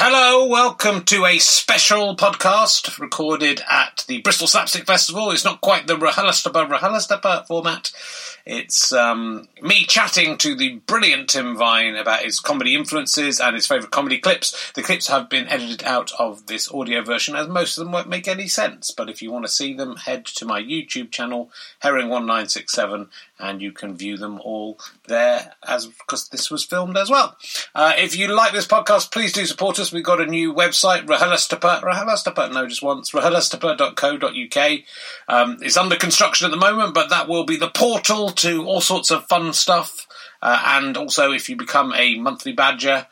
Hello, welcome to a special podcast recorded at the Bristol Slapstick Festival. It's not quite the RHLSTP RHLSTP format. It's um, me chatting to the brilliant Tim Vine about his comedy influences and his favourite comedy clips. The clips have been edited out of this audio version, as most of them won't make any sense. But if you want to see them, head to my YouTube channel, Herring1967, and you can view them all there as because this was filmed as well. Uh, if you like this podcast, please do support us. We've got a new website, RHLSTP, RHLSTP, no, just once, RHLSTP.co.uk. Um, it's under construction at the moment, but that will be the portal to all sorts of fun stuff. Uh, and also, if you become a monthly badger,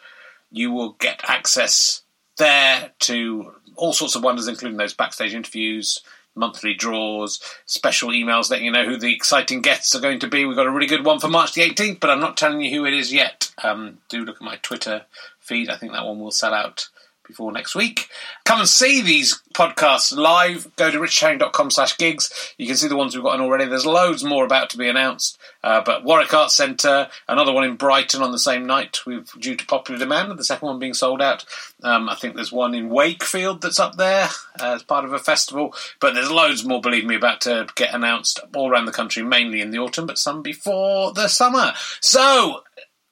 you will get access there to all sorts of wonders, including those backstage interviews, monthly draws, special emails letting you know who the exciting guests are going to be. We've got a really good one for March the 18th, but I'm not telling you who it is yet. Um, do look at my Twitter feed. I think that one will sell out before next week. Come and see these podcasts live. Go to richardherring.com slash gigs. You can see the ones we've got in already. There's loads more about to be announced. Uh, but Warwick Arts Centre, another one in Brighton on the same night, with due to popular demand, the second one being sold out. Um, I think there's one in Wakefield that's up there uh, as part of a festival. But there's loads more, believe me, about to get announced all around the country, mainly in the autumn, but some before the summer. So,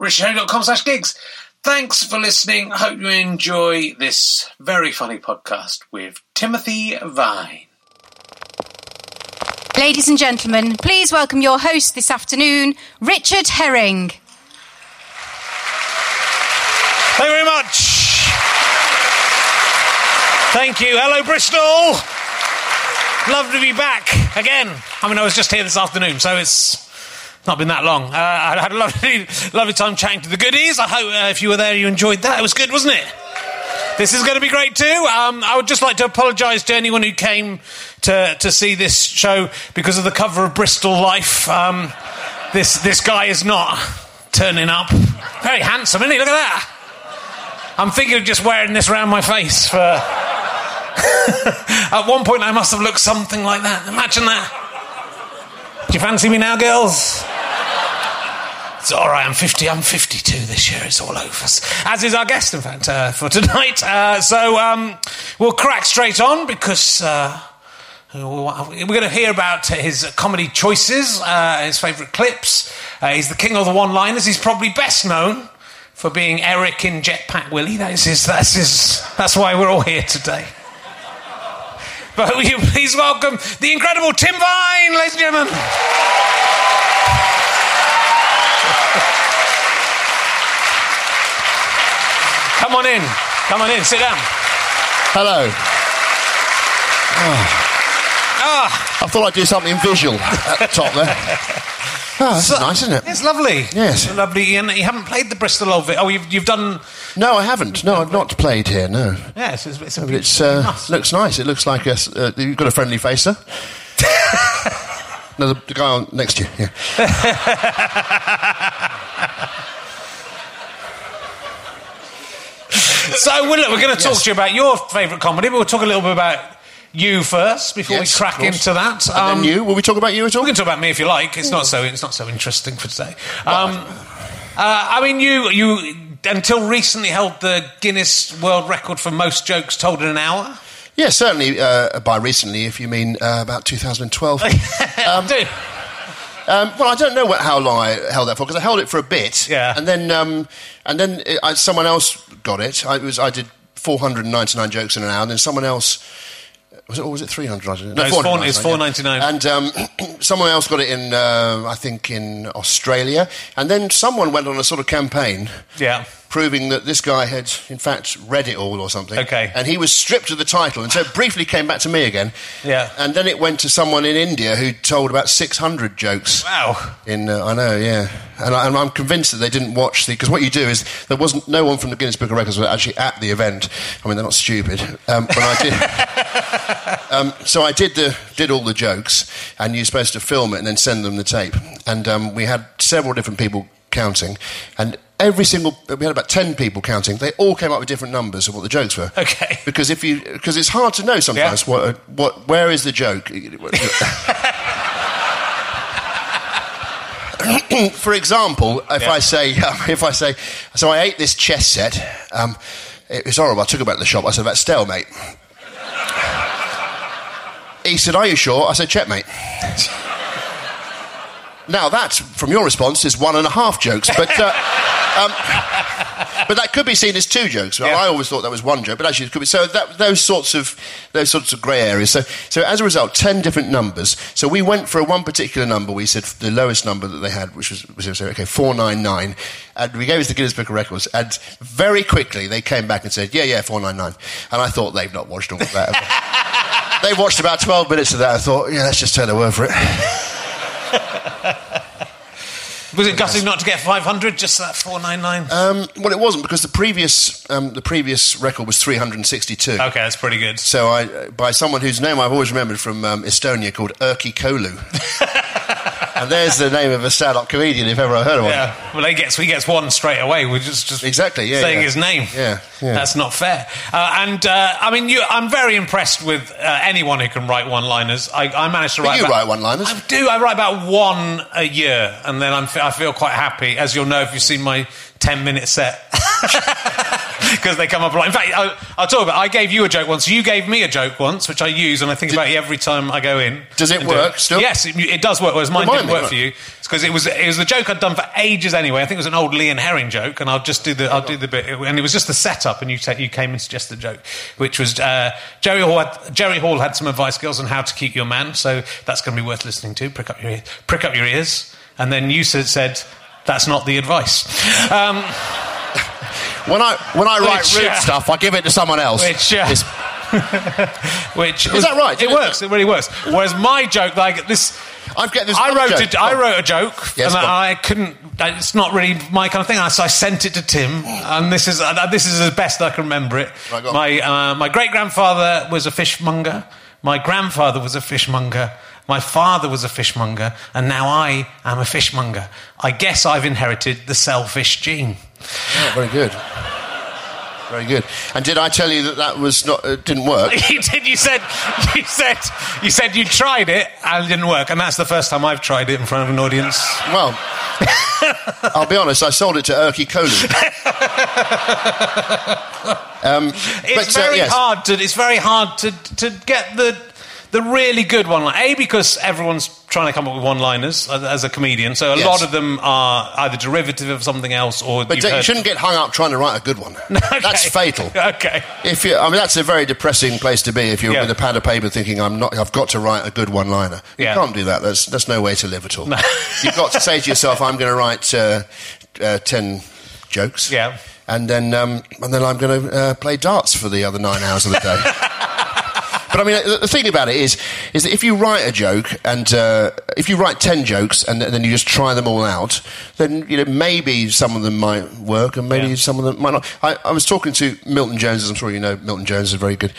richardherring.com slash gigs. Thanks for listening. I hope you enjoy this very funny podcast with Timothy Vine. Ladies and gentlemen, please welcome your host this afternoon, Richard Herring. Thank you very much. Thank you. Hello, Bristol. Love to be back again. I mean, I was just here this afternoon, so it's not been that long. Uh, I had a lovely, lovely time chatting to the goodies. I hope uh, if you were there, you enjoyed that. It was good, wasn't it? This is going to be great too. Um, I would just like to apologise to anyone who came to, to see this show because of the cover of Bristol Life. Um, this, this guy is not turning up. Very handsome, isn't he? Look at that. I'm thinking of just wearing this around my face for. At one point, I must have looked something like that. Imagine that. Do you fancy me now, girls? It's all right. I'm 50. I'm 52 this year. It's all over. As is our guest, in fact, uh, for tonight. Uh, so um, we'll crack straight on because. Uh, we're going to hear about his comedy choices, uh, his favourite clips. Uh, he's the king of the one-liners. He's probably best known for being Eric in Jetpack Willie. That is his, that's his, that's why we're all here today. But will you please welcome the incredible Tim Vine, ladies and gentlemen. Come on in. Come on in. Sit down. Hello. Ah, I thought I'd do something visual at the top there. Oh, that's So- nice, isn't it? it's lovely. Yes. It's lovely. And you haven't played the Bristol of it. Oh, you've, you've done. No, I haven't. No, I've not played here. No, Yes, it's, it's a beautiful. it's uh, must. looks nice. It looks like a, uh, you've got a friendly face, sir. no, the, the guy on, next to you. Yeah. So look, we're going to talk to you about your favourite comedy, but we'll talk a little bit about you first before Yes, we crack into that. And Um, then you? Will we talk about you at all? We can talk about me if you like. It's not so. It's not so interesting for today. Um, uh, I mean, you you until recently held the Guinness World Record for most jokes told in an hour. Yeah, certainly. Uh, by recently, if you mean uh, about 2012. Um, Do. Um, well, I don't know what, how long I held that for because I held it for a bit, Yeah. and then um, and then it, I, someone else got it. I it was I did 499 jokes in an hour, and then someone else was it or was it 300? I. No, it's 499, it's 499. yeah. And um, someone else got it in uh, I think in Australia, and then someone went on a sort of campaign. Yeah. Proving that this guy had, in fact, read it all or something. Okay. And he was stripped of the title, and so it briefly came back to me again. Yeah. And then it went to someone in India who told about 600 jokes. Wow. In uh, I know, yeah, and, I, and I'm convinced that they didn't watch the because what you do is there wasn't no one from the Guinness Book of Records was actually at the event. I mean, they're not stupid. Um, when I did, um, so I did the did all the jokes, and you're supposed to film it and then send them the tape. And um, we had several different people counting, and every single we had about ten people counting. They all came up with different numbers of what the jokes were. Okay. Because if you because it's hard to know sometimes Yeah. what what where is the joke. For example, if Yeah. I say, um, if I say, so I ate this chess set, um, It was horrible. I took it back to the shop. I said, that's stale, mate. he said, are you sure? I said, check, mate. Now that, from your response, is one and a half jokes, but... Uh, um, but that could be seen as two jokes. Well, Yeah. I always thought that was one joke, but actually it could be. So that, those sorts of those sorts of grey areas. So so as a result, ten different numbers. So we went for a one particular number. We said the lowest number that they had, which was, was okay, four nine nine, and we gave it to the Guinness Book of Records. And very quickly they came back and said, yeah, yeah, four nine nine. And I thought they've not watched all of that. they watched about twelve minutes of that. I thought, yeah, let's just take their word for it. Was it gutting not to get 500? Just that 499? Um, well, it wasn't because the previous um, the previous record was three hundred and sixty two. okay, that's pretty good. So I, by someone whose name I've always remembered from um, Estonia, called Erki Kolu. and there's the name of a stand-up comedian if ever I heard of one. Yeah, well, he gets he gets one straight away. We're just just Exactly, yeah, saying yeah. his name. Yeah, yeah. that's not fair. Uh, and uh, I mean, you, I'm very impressed with uh, anyone who can write one-liners. I, I managed to But write. you about- write one-liners. I do. I write about one a year, and then I'm, I feel quite happy. As you'll know if you've seen my 10-minute set. Because they come up Like. In fact, I, I'll talk about. I gave you a joke once. You gave me a joke once, which I use, and I think about you every time I go in. Does it and do work still? Yes, it, it does work. Whereas mine Remind didn't work for you. It's because it was it was the joke I'd done for ages anyway. I think it was an old Lee and Herring joke, and I'll just do the I'll do the bit, and it was just the setup, and you ta- you came and suggested the joke, which was uh, Jerry Hall. Had, Jerry Hall had some advice, girls, on how to keep your man. So that's going to be worth listening to. Prick up your ear, prick up your ears, and then you said, said that's not the advice. Um, When I when I write Which, rude uh, stuff, I give it to someone else. which uh, which Is that right? It works. It really works. Whereas my joke, like this. I've got this I wrote, joke. a, I wrote a joke, Yes, and. I couldn't. It's not really my kind of thing. So I sent it to Tim, and this is uh, this is as best I can remember it. Right, my uh, my great grandfather was a fishmonger. My grandfather was a fishmonger. My father was a fishmonger, and now I am a fishmonger. I guess I've inherited the selfish gene. Oh, very good. Very good. And did I tell you that that was not uh, didn't work? you did. You said. You said. You said you tried it and it didn't work, and that's the first time I've tried it in front of an audience. Well, I'll be honest. I sold it to Erkki Kolu. um, It's but, uh, very yes. hard to. It's very hard to to get the the really good one. Like a because everyone's trying to come up with one-liners as, as a comedian, so a Yes. lot of them are either derivative of something else or. But you shouldn't get hung up trying to write a good one. Okay. That's fatal. Okay. If you, I mean, that's a very depressing place to be if you're Yeah. with a pad of paper thinking I'm not, I've got to write a good one-liner. Yeah. You can't do that. That's that's no way to live at all. You've got to say to yourself, I'm going to write uh, uh, ten jokes. Yeah. And then um, and then I'm going to uh, play darts for the other nine hours of the day. But I mean, the- thing about it is, is that if you write a joke and uh, if you write ten jokes and then you just try them all out, then you know maybe some of them might work and maybe Yeah. some of them might not. I, I was talking to Milton Jones, as I'm sure you know. Milton Jones is a very good,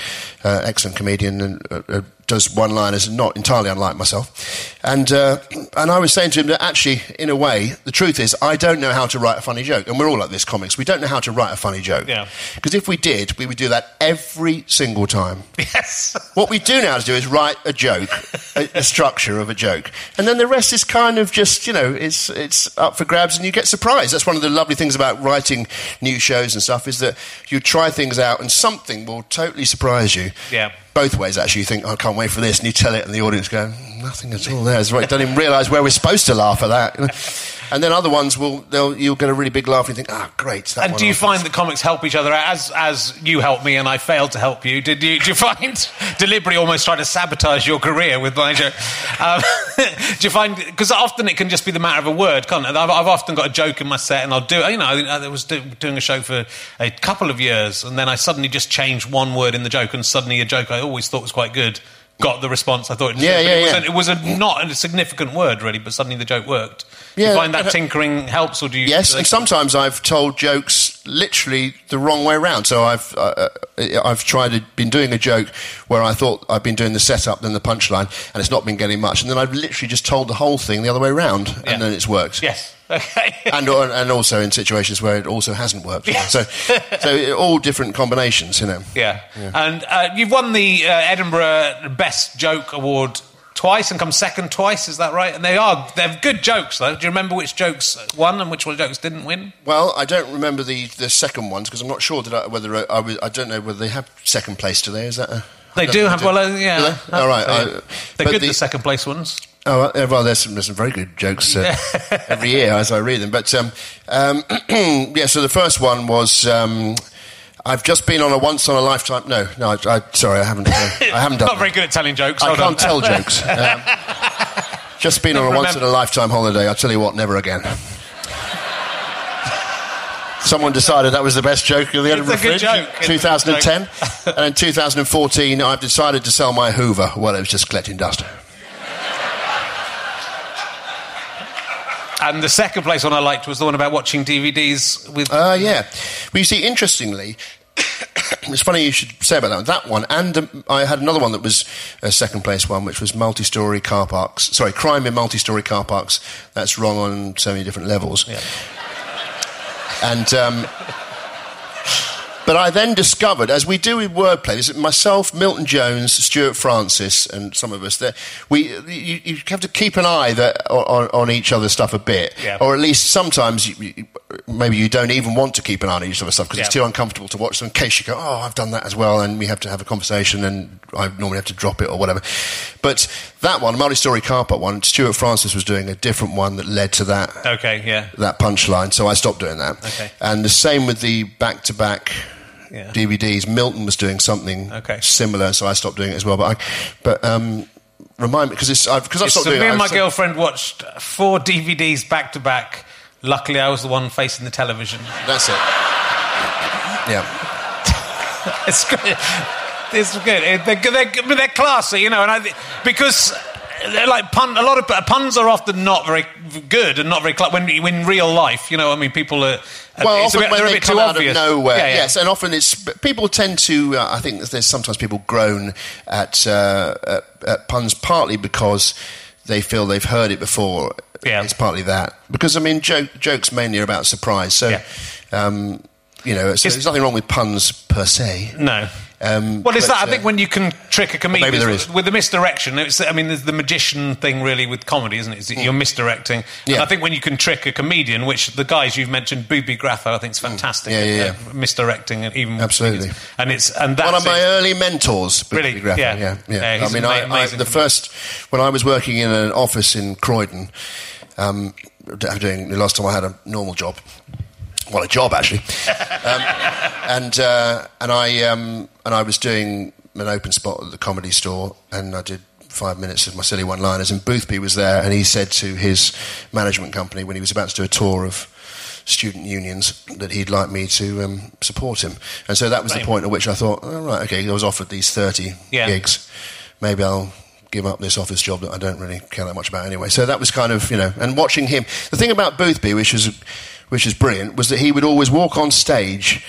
uh, excellent comedian and uh, uh, does one-liners, not entirely unlike myself. And uh, and I was saying to him that actually, in a way, the truth is I don't know how to write a funny joke, and we're all like this comics. We don't know how to write a funny joke. Yeah. Because if we did, we would do that every single time. Yes. What we do now to do is write a joke, a, a structure of a joke, and then the rest is kind of just you know it's it's up for grabs, and you get surprised. That's one of the lovely things about writing new shows and stuff is that you try things out, and something will totally surprise you. Yeah. Both ways, actually. You think, oh, I can't wait for this, and you tell it, and the audience go, hmm. Nothing at all there. It's right. Don't even realise where we're supposed to laugh at that. And then other ones will, they'll, you'll get a really big laugh, and you think, ah, great. That And do you find that comics help each other out? As as you help me and I failed to help you, did you? Do you find deliberately almost trying to sabotage your career with my joke? Um, do you find because often it can just be the matter of a word, can't it? I've, I've often got a joke in my set and I'll do it. You know, I was do, doing a show for a couple of years and then I suddenly just changed one word in the joke and suddenly a joke I always thought was quite good. Got the response I thought. It Yeah, but yeah, it was, yeah. a, it was a not a significant word really, but suddenly the joke worked. Do you find that tinkering helps, or do you? Yes, and sometimes I've told jokes literally the wrong way around. So I've uh, uh, I've tried been doing a joke where I thought I've been doing the setup, then the punchline, and it's not been getting much, and then I've literally just told the whole thing the other way around, Yeah. and then it's worked. Yes. Okay. And, and also in situations where it also hasn't worked. Yeah. So, so all different combinations, you know. Yeah. And uh, you've won the uh, Edinburgh Best Joke Award twice and come second twice. Is that right? And they are they're good jokes though. Do you remember which jokes won and which one jokes didn't win? Well, I don't remember the, the second ones because I'm not sure that I, whether I, I, was, I don't know whether they have second place. Do they? Is that? A, They do have well, uh, yeah. Do? All right. They- I- they're good. the- The, second place ones. Oh well, well, there's some, there's some very good jokes uh, every year as I read them. But um, um, yeah, so the first one was um, I've just been on a once on a lifetime. No, no, I, I, sorry, I haven't. Uh, I haven't done. Not very that. good at telling jokes. I Hold can't on. tell jokes. Um, just been on a once in a lifetime holiday. I tell you what, never again. Someone decided that was the best joke of the Edinburgh Fringe. joke. It's a good 2010, and in 2014, I've decided to sell my Hoover. Well, it was just collecting dust. And the second place one I liked was the one about watching DVDs with. Uh, yeah. Well, you see, interestingly, it's funny you should say about that one. That one, and um, I had another one that was a second place one, which was multi-story car parks. Sorry, crime in multi-story car parks. That's wrong on so many different levels. Yeah. And. Um, but I then discovered, as we do with wordplay, this is myself, Milton Jones, Stuart Francis, and some of us, that we you, you have to keep an eye that, on, on each other's stuff a bit, Yeah. or at least sometimes you, you, maybe you don't even want to keep an eye on each other's stuff because it's too uncomfortable to watch them. In case you go, oh, I've done that as well, and we have to have a conversation, and I normally have to drop it or whatever. But that one, multi-story car park one, Stuart Francis was doing a different one that led to that Okay, yeah. that punchline, so I stopped doing that. Okay. And the same with the back-to-back Yeah. DVDs. Milton was doing something Okay. similar, so I stopped doing it as well. But I, but um, remind me because it's I because I So stopped doing me it. and my girlfriend watched four DVDs back to back. Luckily, I was the one facing the television. That's it. Yeah. It's good. It's good. They're, they're, they're classy, you know, and I because they're like pun. A lot of puns are often not very good and not very cl- when in real life. You know, I mean, people are. Well, it's a often bit, when they're a bit come too out obvious. of nowhere, Yeah, yeah. yes, and often it's people tend to. Uh, I think there's sometimes people groan at, uh, at, at puns partly because they feel they've heard it before. Yeah. it's partly that because I mean joke, jokes mainly are about surprise. So, Yeah. um, you know, so It's- there's nothing wrong with puns per se. No. Um, Well, but, that. I uh, think when you can trick a comedian is. with a misdirection. It's, I mean, there's the magician thing really with comedy, isn't it? Is that You're misdirecting. And Mm. Yeah. I think when you can trick a comedian, which the guys you've mentioned, Boothby Graffoe, I think is fantastic. Mm. Yeah, yeah, at, uh, misdirecting and even Absolutely. And it's and that's one of my it. early mentors, Boothby Really? Graffoe, Yeah. yeah, yeah. Yeah, I mean, I, I, the first when I was working in an office in Croydon, um, doing the last time I had a normal job, well, a job actually, um, and uh, and I um, and I was doing an open spot at the comedy store, and I did. Five minutes of my silly one-liners, and Boothby was there, and he said to his management company when he was about to do a tour of student unions that he'd like me to um, support him. And so that was Same. the point at which I thought, oh, right, okay, I was offered these 30 Yeah. gigs. Maybe I'll give up this office job that I don't really care that much about anyway. So that was kind of, you know, and watching him. The thing about Boothby, which was, which is brilliant, was that he would always walk on stage.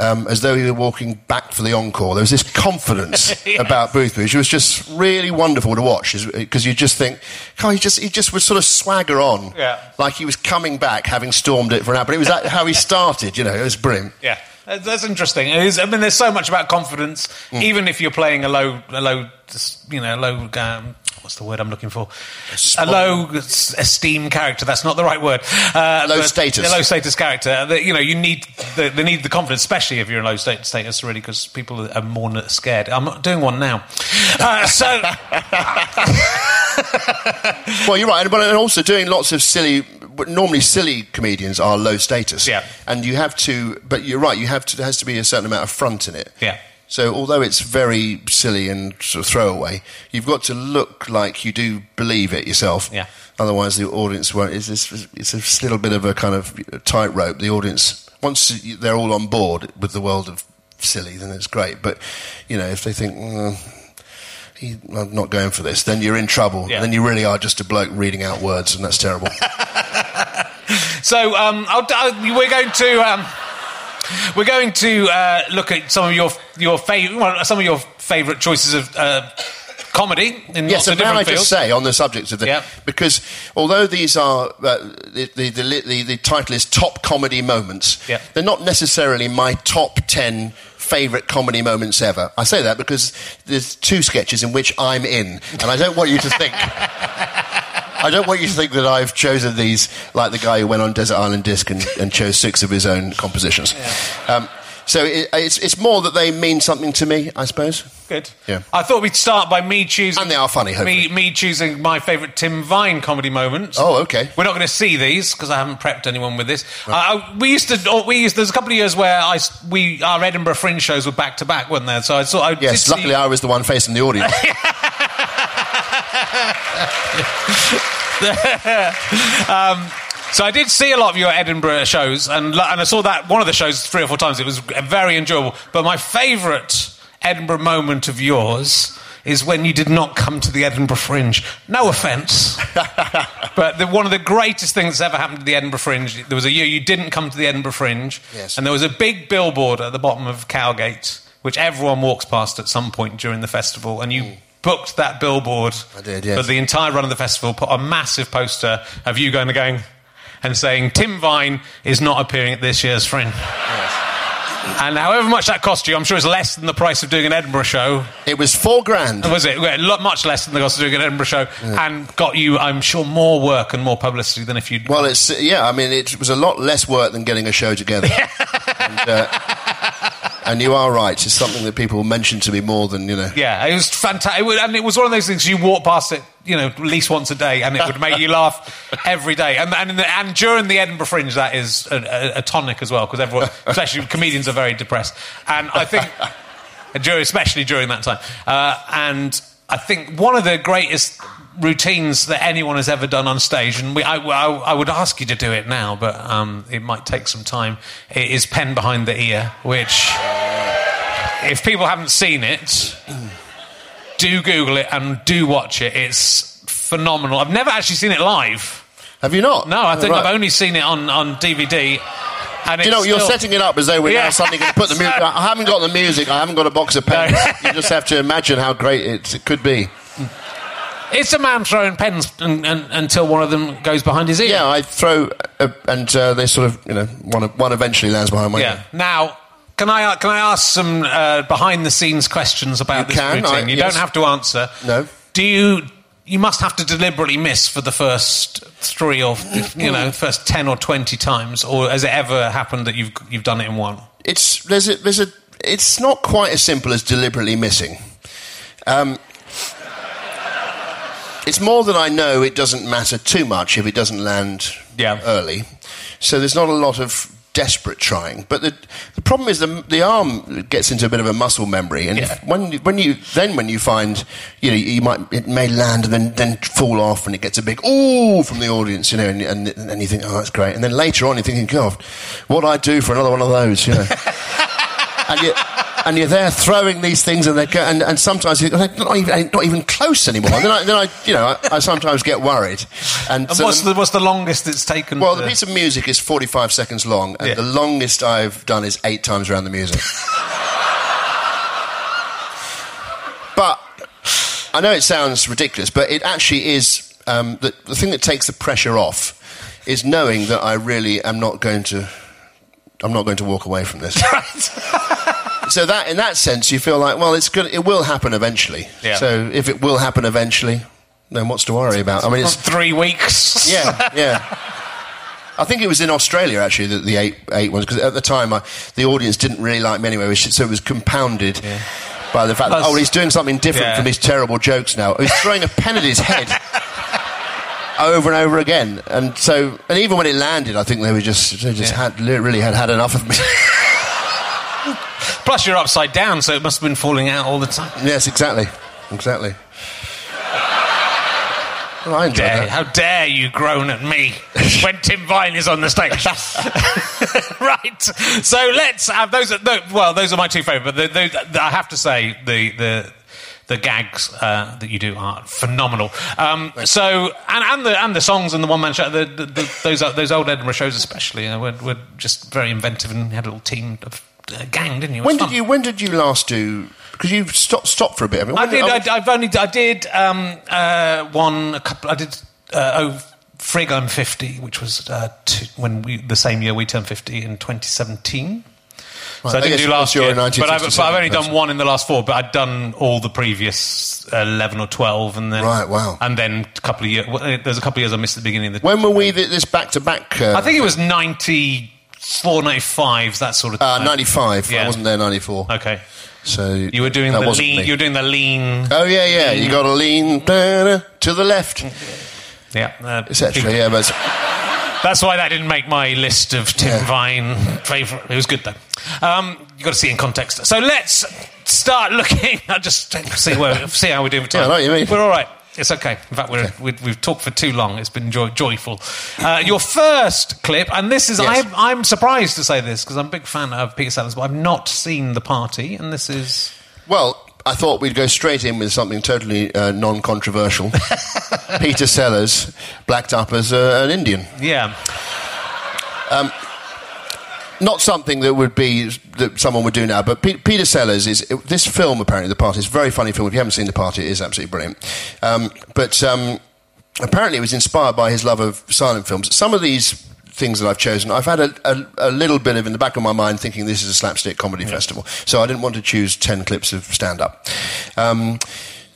Um, as though he were walking back for the encore. There was this confidence Yeah. about Boothby, which was just really wonderful to watch, because you just think, God, he just he just would sort of swagger on, Yeah. like he was coming back, having stormed it for an hour. But it was that, how he started, you know. It was brilliant. Yeah, that's, interesting. Is, I mean, there's so much about confidence, Mm. even if you're playing a low, a low, you know, low. Um, what's the word I'm looking for? A low esteem character. That's not the right word. Uh, Low status. A low status character. That, you know, you need the, they need the confidence, especially if you're in low state status, really, because people are more scared. I'm not doing one now. Uh, so Well, you're right, but and also doing lots of silly. But normally, silly comedians are low status. Yeah. and you have to. But you're right. You have to. There has to be a certain amount of front in it. Yeah. So although it's very silly and sort of throwaway, you've got to look like you do believe it yourself. Yeah. Otherwise, the audience won't. It's, it's, it's a little bit of a kind of tightrope. The audience, once they're all on board with the world of silly, then it's great. But you know, if they think. Mm, he, I'm not going for this. Then you're in trouble. Yeah. Then you really are just a bloke reading out words, and that's terrible. So um, I'll, i we're going to um, we're going to uh, look at some of your your favorite well, some of your favourite choices of uh, comedy in yes, lots of different I fields. just say on the subject of the Yeah. because although these are uh, the, the, the, the the title is top comedy moments, Yeah. they're not necessarily my top ten favourite comedy moments ever. I say that because there's two sketches in which I'm in, and I don't want you to think. I don't want you to think that I've chosen these like the guy who went on Desert Island Disc and, and chose six of his own compositions. Um, so it, it's, it's more that they mean something to me, I suppose. Good. Yeah. I thought we'd start by me choosing. And they are funny, hopefully. Me, me choosing my favourite Tim Vine comedy moment. Oh, okay. We're not going to see these because I haven't prepped anyone with this. Uh, we used to. oh, We used. There's a couple of years where I we our Edinburgh Fringe shows were back to back, weren't there? So I thought I Yes, see- luckily I was the one facing the audience. Um, so I did see a lot of your Edinburgh shows, and and I saw that one of the shows three or four times. It was very enjoyable. But my favourite Edinburgh moment of yours is when you did not come to the Edinburgh Fringe. No offence, but the, one of the greatest things that's ever happened to the Edinburgh Fringe. There was a year you didn't come to the Edinburgh Fringe, Yes. and there was a big billboard at the bottom of Cowgate, which everyone walks past at some point during the festival, and you. Booked that billboard I did, yes. for the entire run of the festival. Put a massive poster of you going to going and saying Tim Vine is not appearing at this year's Fringe. And however much that cost you, I'm sure it's less than the price of doing an Edinburgh show. it was four grand. Was it? Much less than the cost of doing an Edinburgh show, and got you, I'm sure, more work and more publicity than if you'd. Well, it's yeah. I mean, it was a lot less work than getting a show together. and, uh, and you are right. It's something that people mention to me more than you know. yeah, it was fantastic, and it was one of those things you walk past it, you know, at least once a day, and it would make you laugh every day. And and, in the, and during the Edinburgh Fringe, that is a, a, a tonic as well, because everyone, especially comedians, are very depressed. And I think, especially during that time, uh, and I think one of the greatest routines that anyone has ever done on stage, and we, I, I, I would ask you to do it now, but um, it might take some time. It is pen behind the ear, which, if people haven't seen it, do Google it and do watch it. It's phenomenal. I've never actually seen it live. Have you not? No, I think Right. I've only seen it on, on DVD. And Do you know, you're still- setting it up as though we're Yeah. now suddenly going to put the music. I haven't got the music. I haven't got a box of pens. you just have to imagine how great it, it could be. It's a man throwing pens and, and, until one of them goes behind his ear. Yeah, I throw, uh, and uh, they sort of, you know, one, one eventually lands behind my Yeah. ear. Now, can I can I ask some uh, behind the scenes questions about You this can, routine? I- you yes. don't have to answer. No. Do you? You must have to deliberately miss for the first three or you know first ten or twenty times, or has it ever happened that you've you've done it in one? It's there's a there's a. It's not quite as simple as deliberately missing. Um, it's more than I know it doesn't matter too much if it doesn't land Yeah. early. So there's not a lot of desperate trying. But the the problem is the the arm gets into a bit of a muscle memory, and Yeah. if, when when you then when you find you know you might it may land and then then fall off, and it gets a big ooh from the audience, you know, and and, and you think oh that's great, and then later on you're thinking God, what I do for another one of those, you know. And and you're there throwing these things, and they go, and, and sometimes you're not even not even close anymore. And then I, then I you know, I, I sometimes get worried. And, And so what's the what's the longest it's taken? well, the piece of music is 45 seconds long, and Yeah. the longest I've done is eight times around the music. but I know it sounds ridiculous, but it actually is um, the, the thing that takes the pressure off is knowing that I really am not going to. I'm not going to walk away from this. so that, in that sense, you feel like, well, it's good. It will happen eventually. Yeah. So if it will happen eventually, then what's to worry about? I mean, it's three weeks. yeah, yeah. I think it was in Australia actually that the eight eight ones because at the time I, the audience didn't really like me anyway, so it was compounded by the fact that oh he's doing something different Yeah. from his terrible jokes now. He's throwing a pen at his head over and over again, and so and even when it landed, I think they were just they just Yeah. had really had had enough of me. Plus, you're upside down, so it must have been falling out all the time. yes, exactly, exactly. Well, I enjoyed Dare, that. how dare you groan at me when Tim Vine is on the stage? right. So let's have those. Are, well, those are my two favourite. But the, the, I have to say the the the gags uh, that you do are phenomenal. Um, so and, and the and the songs and the one man show, the, the, the, those those old Edinburgh shows especially uh, were, were just very inventive and had a little team of gang, didn't you? When fun. did you when did you last do? Because you stopped stopped for a bit. I, mean, I when did. oh, I, I've only. I did um, uh, one. A couple. I did. Uh, oh, Frig, I'm 50, which was uh, two, when we the same year we turned 50 in 2017. So I didn't do last year, but I've, but I've only done one in the last four. But I'd done all the previous eleven or twelve, and then Right, wow. and then a couple of years. Well, uh, there's a couple of years I missed at the beginning of the. When were we this back to back? I think it was 94, 95, that sort of. uh, time. 95. Yeah. I wasn't there 94. Okay, So you were doing the lean. You were doing the lean. Oh yeah, yeah. You got to lean to the left, yeah, uh, etc. Yeah, but That's why that didn't make my list of Tim Yeah. Vine favourite. It was good though. Um, you got to see it in context. So let's start looking. I just see where, see how we're doing for time. Yeah, I know what you mean. We're all right. It's okay. In fact, we're, we we've talked for too long. It's been joy, joyful. Uh, your first clip, and this is Yes. I'm, I'm surprised to say this because I'm a big fan of Peter Sellers, but I've not seen the party, and this is well, I thought we'd go straight in with something totally uh, non-controversial. Peter Sellers, blacked up as uh, an Indian. yeah. Not something that would be that someone would do now. But Pe- Peter Sellers is this film. Apparently, the party is a very funny film. If you haven't seen the party, it is absolutely brilliant. Um, but um, apparently, it was inspired by his love of silent films. Some of these things that I've chosen, I've had a, a, a little bit of in the back of my mind thinking this is a slapstick comedy festival. So I didn't want to choose ten clips of stand up. Um,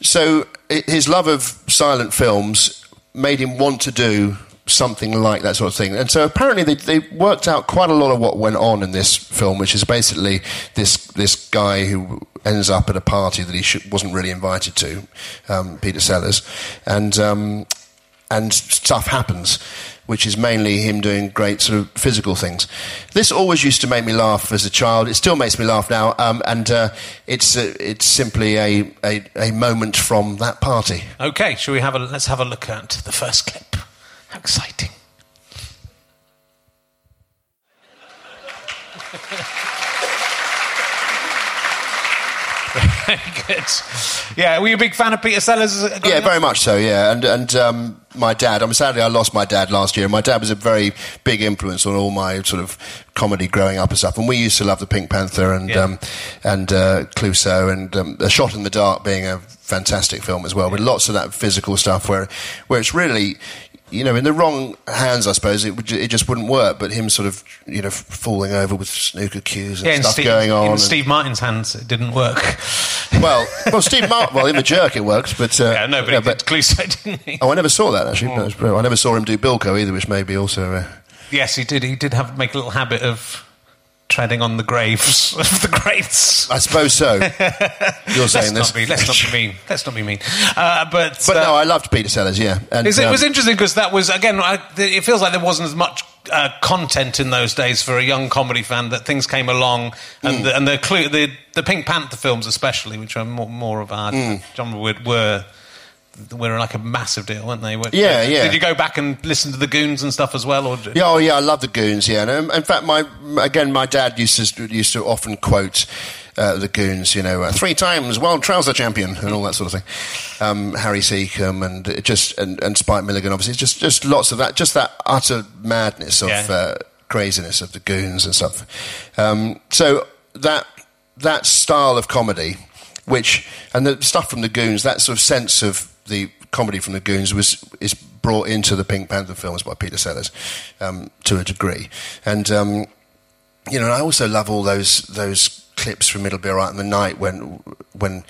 so his love of silent films made him want to do something like that sort of thing. And so apparently they, they worked out quite a lot of what went on in this film, which is basically this this guy who ends up at a party that he wasn't really invited to, um, Peter Sellers, and um, and stuff happens. Which is mainly him doing great sort of physical things. This always used to make me laugh as a child. It still makes me laugh now, um, and uh, it's uh, it's simply a, a a moment from that party. Okay. Shall we have a let's have a look at the first clip? Exciting! Very good. Yeah, were you a big fan of Peter Sellers? Yeah, up? very much so. Yeah, and and um, my dad. I'm sadly I lost my dad last year. My dad was a very big influence on all my sort of comedy growing up and stuff. And we used to love the Pink Panther and Yeah. um, and uh, Clouseau and um, A Shot in the Dark being a fantastic film as well, with lots of that physical stuff where where it's really. You know, in the wrong hands, I suppose it would, it just wouldn't work. But him sort of, you know, falling over with snooker cues and Yeah, stuff Steve, going on. in and- Steve Martin's hands, it didn't work. well, well, Steve Martin. Well, in the jerk, it worked, but uh, yeah, no, but yeah, did Clouseau, didn't he? Oh, I never saw that actually. Was. I never saw him do Bilko either, which may be also. Uh, Yes, he did. He did have make a little habit of treading on the graves of the greats. I suppose so. You're Let's saying this, not be. Let's not be mean. Let's not be mean. Uh, but but uh, no, I loved Peter Sellers. Yeah, and it um, was interesting because that was again. I, it feels like there wasn't as much uh, content in those days for a young comedy fan. That things came along, and Mm. the, and the, clue, the the Pink Panther films, especially, which are more, more of our Mm. genre, were, were like a massive deal, weren't they? Were- Yeah, yeah. Did you go back and listen to the Goons and stuff as well, or Yeah, oh yeah, I love the Goons. Yeah, and in fact, my again, my dad used to used to often quote uh, the Goons. You know, uh, three times world trouser champion and all that sort of thing. Um, Harry Secombe and it just and, and Spike Milligan. Obviously, just just lots of that. Just that utter madness of Yeah. uh, craziness of the Goons and stuff. Um, so that that style of comedy, which and the stuff from the Goons, that sort of sense of the comedy from the Goons was is brought into the Pink Panther films by Peter Sellers um, to a degree, and um, you know, I also love all those those clips from It'll Be Alright on the Night when when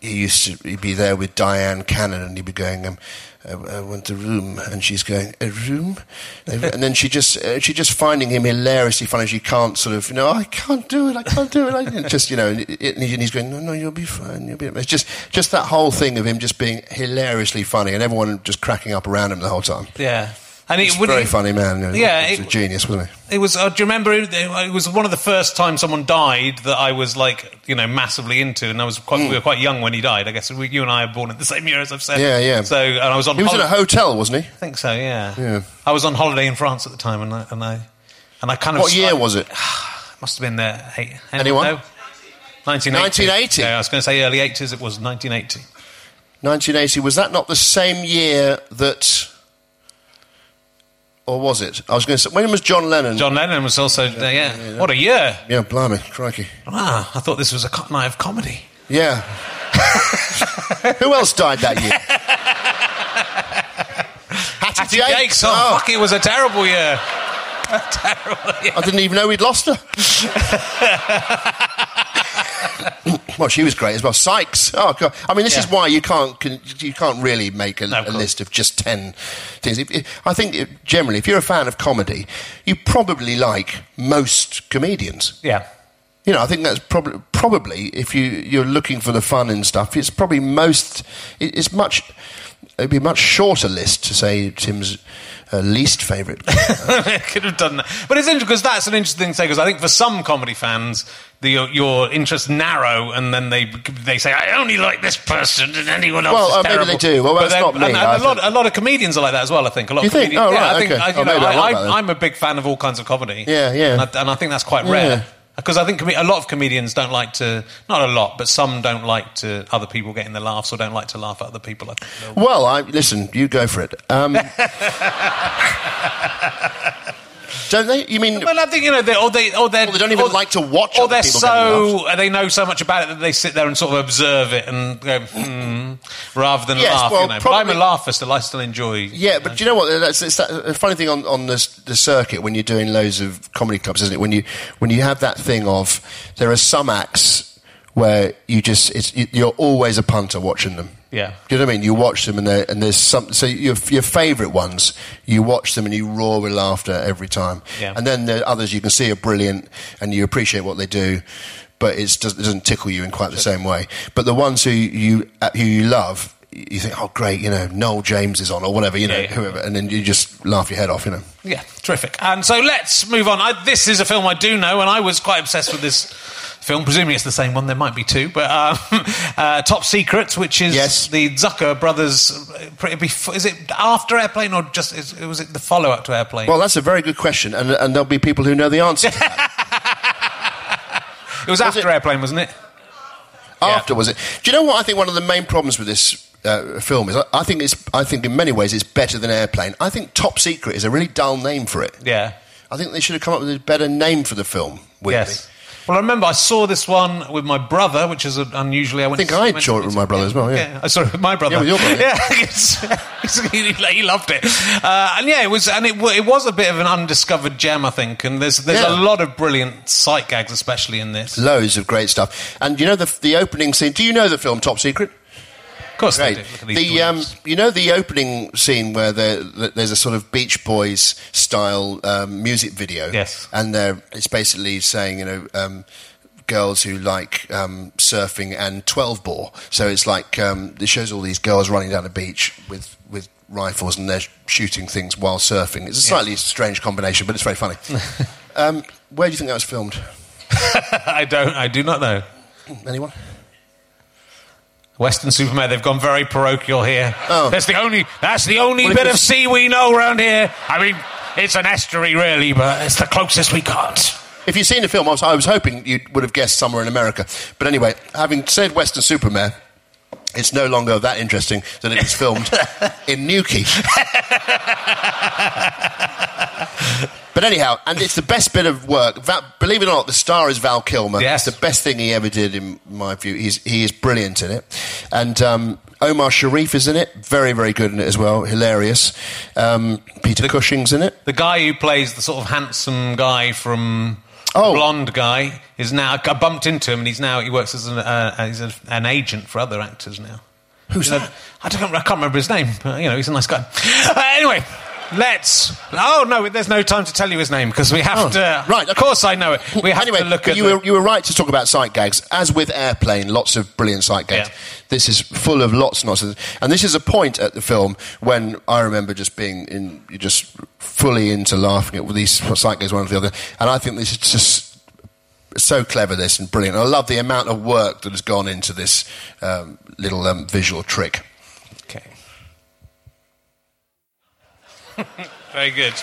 he used to be there with Dyan Cannon and he'd be going, um, I, I want a room, and she's going a room, and then she just uh, she just finding him hilariously funny. She can't sort of you know I can't do it, I can't do it. I just you know, and he's going no no you'll be fine, you'll be. It's just just that whole thing of him just being hilariously funny and everyone just cracking up around him the whole time. yeah? And it a would very funny man. you know, Yeah, he was it- a genius, wasn't he? It was. Uh, do you remember? It, it was one of the first times someone died that I was like, you know, massively into, and I was quite. We were quite young when he died. I guess we, you and I are born at the same year, as I've said. Mm. Yeah, yeah. So, and I was on. He was in a hotel, wasn't he? I think so. Yeah. Yeah. I was on holiday in France at the time, and I and I, and I kind of. What year was it? Must have been there. Eight, Anyone? know? 1980. 1980? Yeah, I was going to say early 80s. It was 1980. 1980. Was that not the same year that. Or was it? I was going to say. When was John Lennon? John Lennon was also there. Yeah. What a year! Yeah, blimey, crikey. Ah, I thought this was a co- night of comedy. Yeah. Who else died that year? Hattie, Hattie Jacques. Oh, fuck! It was a terrible year. A terrible year. I didn't even know we'd lost her. Well, she was great as well. Sykes. Oh god. I mean, this is why you can't can, you can't really make a, No, a list of just ten things. I think it, generally, if you're a fan of comedy, you probably like most comedians. Yeah. You know, I think that's probably probably if you you're looking for the fun and stuff, it's probably most. It, it's much. It'd be a much shorter list to say Tim's uh, least favourite. could have done that. But it's interesting because that's an interesting thing to say because I think for some comedy fans, the, your, your interests narrow and then they they say, I only like this person and anyone else Well, is uh, maybe they do. Well, that's not me. And, and a, lot, a lot of comedians are like that as well, I think. A lot You of think? comedians, Oh, yeah, right, I think okay. I, you oh, know, I, I, I'm a big fan of all kinds of comedy. Yeah, yeah. And I, and I think that's quite Yeah. rare. Because I think com- a lot of comedians don't like to, not a lot, but some don't like to other people getting the laughs or don't like to laugh at other people. I Well, I, listen, you go for it. Um, don't they? You mean Well, I think you know, they, or they, or they, they don't even or, like to watch or other they're people so they know so much about it that they sit there and sort of observe it and go, hmm, rather than Yes, laugh. well, you know, but I'm probably- a laugher still. I still enjoy. Yeah, but do you know what? That's it's that, a funny thing on, on the, the circuit when you're doing loads of comedy clubs, isn't it? When you when you have that thing of there are some acts where you just it's, you- you're always a punter watching them. Yeah. Do you know what I mean? You watch them and they're- and there's some so your your favourite ones you watch them and you roar with laughter every time. Yeah. And then there are others you can see are brilliant and you appreciate what they do. But it's, it doesn't tickle you in quite the same way. But the ones who you uh, who you love, you think, oh great, you know, Noel James is on or whatever, you know, Yeah, yeah. whoever, and then you just laugh your head off, you know. Yeah, terrific. And so let's move on. I, this is a film I do know, and I was quite obsessed with this film. Presumably it's the same one. There might be two, but um, uh, Top Secret, which is Yes. the Zucker brothers. Is it after Airplane or just is, was it the follow up to Airplane? Well, that's a very good question, and, and there'll be people who know the answer. to that. it was after it- Airplane, wasn't it? After was it? Do you know what I think? One of the main problems with this uh, film is I, I think it's I think in many ways it's better than Airplane. I think Top Secret is a really dull name for it. Yeah. I think they should have come up with a better name for the film. Yes. Well, I remember I saw this one with my brother, which is unusually. I, went I think to- I saw it with my brother as well, yeah. I saw it with my brother. Yeah, with your brother. Yeah, he, he loved it, uh, and yeah, it was, and it, it was a bit of an undiscovered gem, I think. And there's there's Yeah. a lot of brilliant sight gags, especially in this. Loads of great stuff. And you know the the opening scene. Do you know the film Top Secret? Of course, Great. do. Look at these The um, you know the opening scene where there, there's a sort of Beach Boys style um, music video. Yes. and they're, it's basically saying you know. Um, Girls who like um, surfing and twelve bore, so it's like um, it shows all these girls running down the beach with, with rifles and they're shooting things while surfing. It's a slightly strange combination, but it's very funny. um, where do you think that was filmed? I don't, I do not know. Anyone? Weston-super-Mare, they've gone very parochial here. Oh. That's the only, that's the only Well, bit of sea we know around here. I mean, it's an estuary, really, but it's the closest we got. If you've seen the film, I was, I was hoping you would have guessed somewhere in America. But anyway, having said Weston-super-Mare, it's no longer that interesting that it was filmed in Newquay. but anyhow, and it's the best bit of work. Val, believe it or not, the star is Val Kilmer. Yes. It's the best thing he ever did, in my view. He's, he is brilliant in it. And um, Omar Sharif is in it. Very, very good in it as well. Hilarious. Um, Peter Cushing's in it. The guy who plays the sort of handsome guy from Oh. blonde guy is now. I bumped into him, and he's now he works as an, uh, he's a, an agent for other actors now. Who's You know, that? I don't. I can't remember his name, but you know, he's a nice guy. Uh, anyway. Let's. Oh no, there's no time to tell you his name because we have Oh, to. right, Of course, I know it. We have anyway, to look at. you the- were you were right to talk about sight gags. As with Airplane, lots of brilliant sight gags. Yeah. This is full of lots and lots of, and this is a point at the film when I remember just being in, just fully into laughing at these sight gags one after the other, and I think this is just so clever, this and brilliant. I love the amount of work that has gone into this um, little um, visual trick. Very good.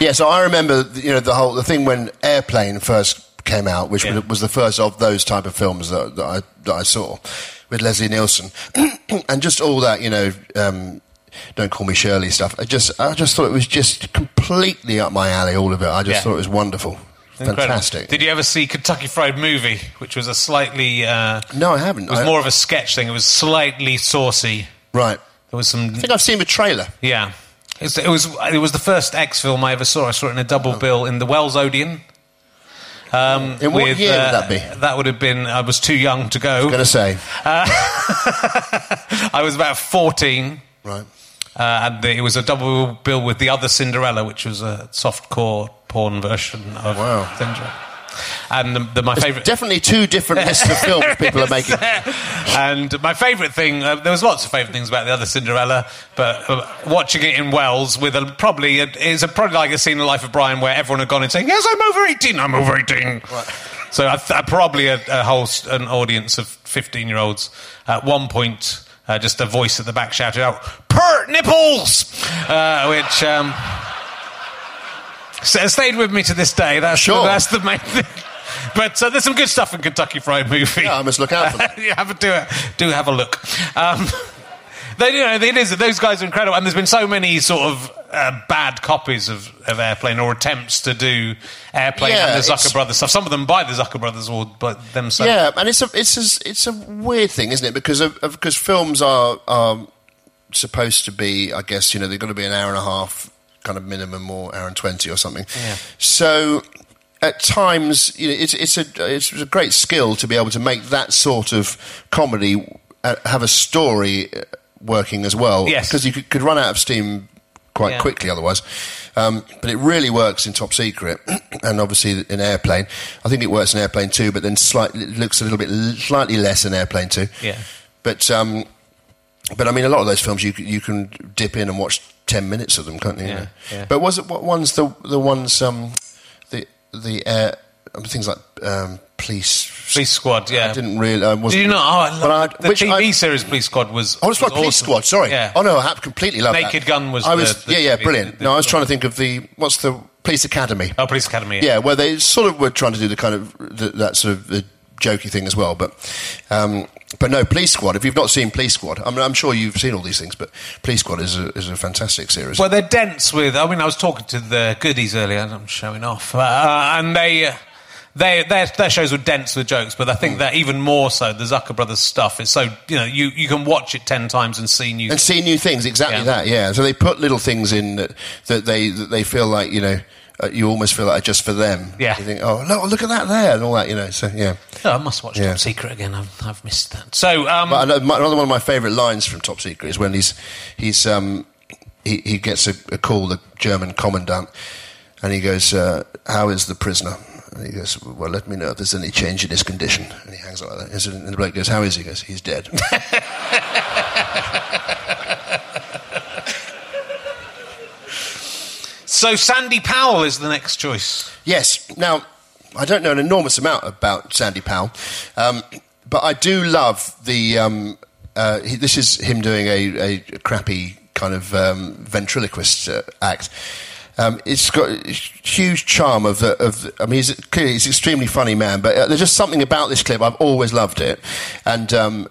Yeah, so I remember, you know, the whole the thing when Airplane first came out, which Yeah. was the first of those type of films that, that I that I saw with Leslie Nielsen, and just all that, you know, um, don't call me Shirley stuff. I just I just thought it was just completely up my alley, all of it. I just Yeah. thought it was wonderful, Incredible. fantastic. Did you ever see Kentucky Fried Movie, which was a slightly? Uh, no, I haven't. it was I- more of a sketch thing. It was slightly saucy. right. There was some. I think I've seen the trailer. Yeah. It's- It was it was the first X film I ever saw. I saw it in a double bill in the Wells Odeon. Um, In what year would that be? That would have been. I was too young to go. Going to say. I was about fourteen. Right. Uh, and the, it was a double bill with the other Cinderella, which was a soft-core porn version of Wow. Cinderella. And the, the, my favourite, Definitely two different lists of films people are making. and my favourite thing, uh, there was lots of favourite things about the other Cinderella, but uh, watching it in Wells with a probably a, it's a, probably like a scene in the life of Brian where everyone had gone in saying, "Yes, I'm over 18. I'm over 18." So I, th- probably a, a whole an audience of 15 year olds at one point. Uh, just a voice at the back shouted out, "Pert nipples," uh, which um, s- stayed with me to this day. That's Sure. that's the main thing. But uh, there's some good stuff in Kentucky Fried Movie. Yeah, I must look out for that. you have a, do, it. do have a look. Um, they, you know, it is those guys are incredible, and there's been so many sort of uh, bad copies of, of Airplane or attempts to do Airplane Yeah, and the Zucker brothers stuff. Some of them by the Zucker brothers or by themselves. Yeah, and it's a it's a, it's a weird thing, isn't it? Because of, of, because films are are supposed to be, I guess, you know, they've got to be an hour and a half kind of minimum, or hour and twenty or something. Yeah. So at times, you know, it's it's a it's a great skill to be able to make that sort of comedy uh, have a story uh, working as well. Yes. because you could, could run out of steam quite Yeah. quickly otherwise. Um, but it really works in Top Secret, and obviously in Airplane. I think it works in Airplane too, but then slightly it looks a little bit slightly less in Airplane too. Yeah. But um, but I mean, a lot of those films you you can dip in and watch ten minutes of them, can't you? Yeah, yeah. But was it what ones the the ones um, the the uh, things like um, Police Police Squad. Yeah, I didn't really. I wasn't, Did you not? Oh, I but love I- the which TV I- series Police Squad was. Oh, it's was like Police. Squad. Sorry. Yeah. Oh no, I completely loved that. Naked Gun was I was. the- the yeah, yeah, TV brilliant. the- no, I was trying to think of the what's the Police Academy. Oh, Police Academy. Yeah, where they sort of were trying to do the kind of the, that sort of the jokey thing as well. But um, but no, Police Squad. If you've not seen Police Squad, I mean, I'm sure you've seen all these things, but Police Squad is a, is a fantastic series. Well, they're dense with. I mean, I was talking to the goodies earlier. and I'm showing off, uh, and they. Uh, they, their, their shows were dense with jokes, but I think that even more so, the Zucker Brothers stuff is so you know you, you can watch it ten times and see new. and see new things. Exactly Yeah. that. Yeah. So they put little things in that, that they that they feel like you know. Uh, you almost feel like are just for them. Yeah. You think, oh, look, look at that there, and all that, you know. So, yeah. Oh, I must watch Yeah. Top Secret again. I've, I've missed that. So, um, But another another one of my favourite lines from Top Secret is when he's he's um, he, he gets a, a call, the German commandant, and he goes, uh, "How is the prisoner?" And he goes, "Well, let me know if there's any change in his condition." And he hangs up like that. And the bloke goes, "How is he?" He goes, "He's dead." so Sandy Powell is the next choice. Yes. Now, I don't know an enormous amount about Sandy Powell, um, but I do love the. Um, uh, he, this is him doing a, a crappy kind of um, ventriloquist uh, act. Um, it's got a huge charm of the. Of the, I mean, he's clearly he's an extremely funny man, but uh, there's just something about this clip. I've always loved it, and um,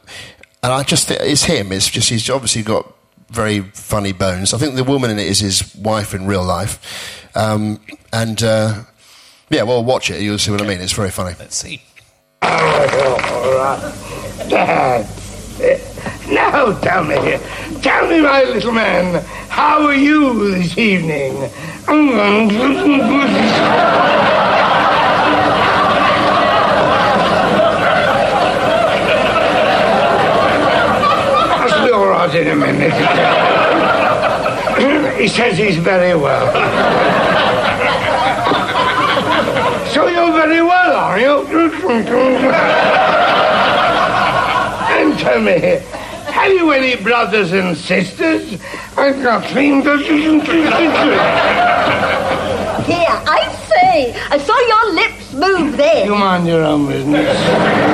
and I just it's him. It's just he's obviously got very funny bones. I think the woman in it is his wife in real life, um, and uh, yeah, well, watch it. You'll see what I mean. It's very funny. Let's see. Dad. Now tell me, tell me, my little man, how are you this evening? In a minute. he says he's very well. so you're very well, are you? And tell me, have you any brothers and sisters? I've got things Here, I say, I saw your lips move there. You mind your own business.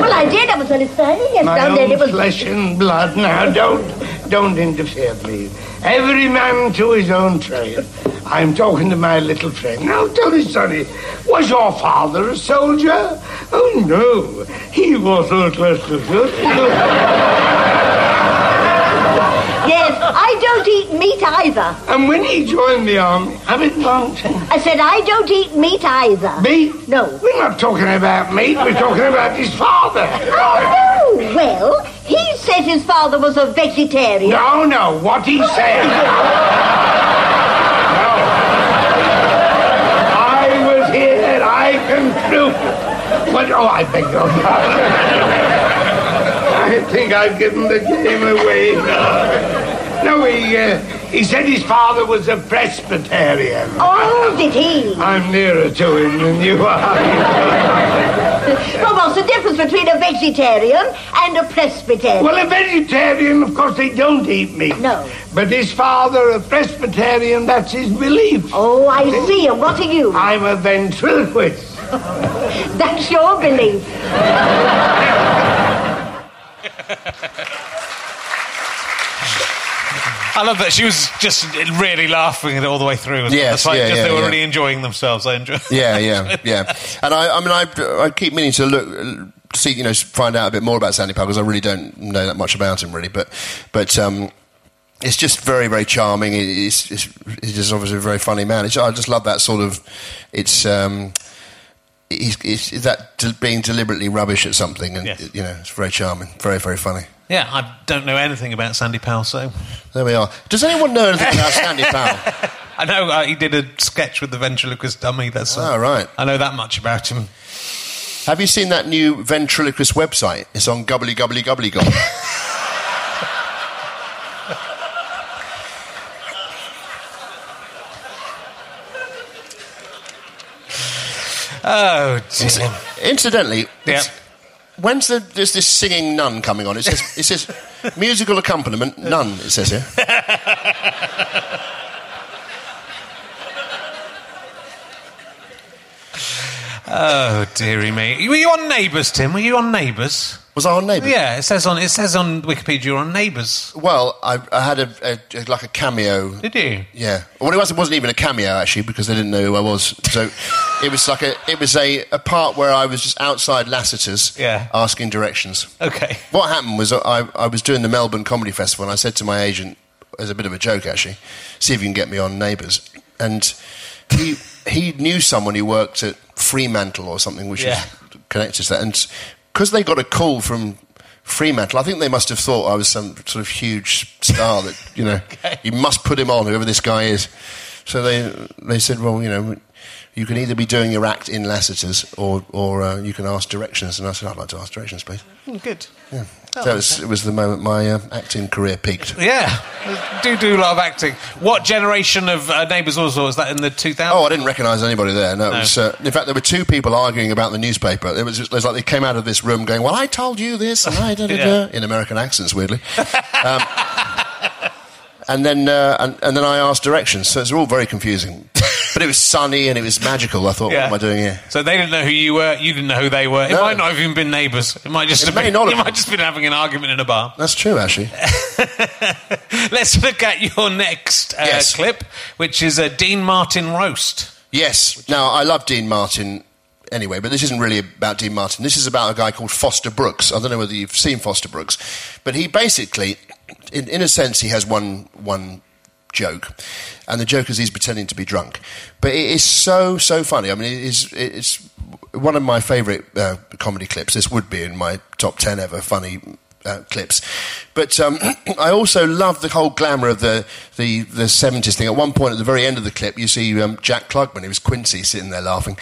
Well, I did. I was only standing here, My then own it was. flesh and blood. Now, don't, don't interfere, please. Every man to his own trade. I'm talking to my little friend. Now, tell me, Sonny, was your father a soldier? Oh, no. He wasn't less than Yes, I don't eat meat either. And when he joined the army, I didn't want. I said, I don't eat meat either. Meat? No. We're not talking about meat, we're talking about his father. Oh no! Well, he said his father was a vegetarian. No, no, what he said. no. I was here, I can prove it. What? oh, I beg your pardon. I think I've given the game away. No, he, uh, he said his father was a Presbyterian. Oh, did he? I'm nearer to him than you are. Well, what's the difference between a vegetarian and a Presbyterian? Well, a vegetarian, of course, they don't eat meat. No. But his father, a Presbyterian, that's his belief. Oh, I see. And what are you? I'm a ventriloquist. That's your belief. I love that she was just really laughing it all the way through. as well. Yes, It's like yeah, just yeah, they were yeah. really enjoying themselves. I enjoy. Yeah, yeah, yeah. And I, I mean, I, I keep meaning to look, see, you know, find out a bit more about Sandy Powell because I really don't know that much about him, really. But, but um, it's just very, very charming. He's, he's, he's just obviously a very funny man. It's, I just love that sort of. It's. Um, He's, he's is that being deliberately rubbish at something, and Yes. you know it's very charming, very very funny. Yeah, I don't know anything about Sandy Powell, so There we are. Does anyone know anything about Sandy Powell? I know uh, he did a sketch with the ventriloquist dummy. That's uh, Oh, right. I know that much about him. Have you seen that new ventriloquist website? It's on Gubbly Gubbly Gubbly Gob. Oh, dear. Incidentally, Yeah. when's the, there's this singing nun coming on? It says, it says musical accompaniment nun. It says here. oh dearie me. Were you on Neighbours, Tim? Were you on Neighbours? Was I on Neighbours? Yeah, it says on it says on Wikipedia you're on Neighbours. Well, I, I had a, a, like a cameo. Did you? Yeah. Well, it wasn't, it wasn't even a cameo actually because they didn't know who I was. So it was like a it was a, a part where I was just outside Lassiter's Yeah. asking directions. Okay. What happened was I, I was doing the Melbourne Comedy Festival and I said to my agent, as a bit of a joke actually, see if you can get me on Neighbours. And he he knew someone who worked at Fremantle or something, which Yeah. is connected to that. And because they got a call from Fremantle, I think they must have thought I was some sort of huge star that you know you must put him on, whoever this guy is. So they they said, well, you know. You can either be doing your act in Lassiter's or, or uh, you can ask directions. And I said, I'd like to ask directions, please. Mm, Good. Yeah. That was, it was the moment my uh, acting career peaked. Yeah, do do love acting. What generation of uh, Neighbours was was that in the 2000s? Oh, I didn't recognise anybody there. No, it No. was, uh, in fact, there were two people arguing about the newspaper. It was, just, it was like they came out of this room going, "Well, I told you this," and I da, da, Yeah. da, in American accents, weirdly. Um, and then, uh, and, and then I asked directions, so it was all very confusing. But it was sunny and it was magical. I thought, Yeah. "What am I doing here?" So they didn't know who you were. You didn't know who they were. It No. might not have even been neighbours. It might just It have may been. not you have might just been having an argument in a bar. That's true, actually. Let's look at your next uh, Yes. clip, which is a Dean Martin roast. Yes. Now, I love Dean Martin anyway, but this isn't really about Dean Martin. This is about a guy called Foster Brooks. I don't know whether you've seen Foster Brooks, but he basically, in, in a sense, he has one one joke, and the joke is he's pretending to be drunk. But it is so so funny. I mean, it is it's one of my favourite uh, comedy clips. This would be in my top ten ever funny uh, clips. But um, I also love the whole glamour of the, the, the 70s thing. At one point, at the very end of the clip, you see um, Jack Klugman, who was Quincy, sitting there laughing.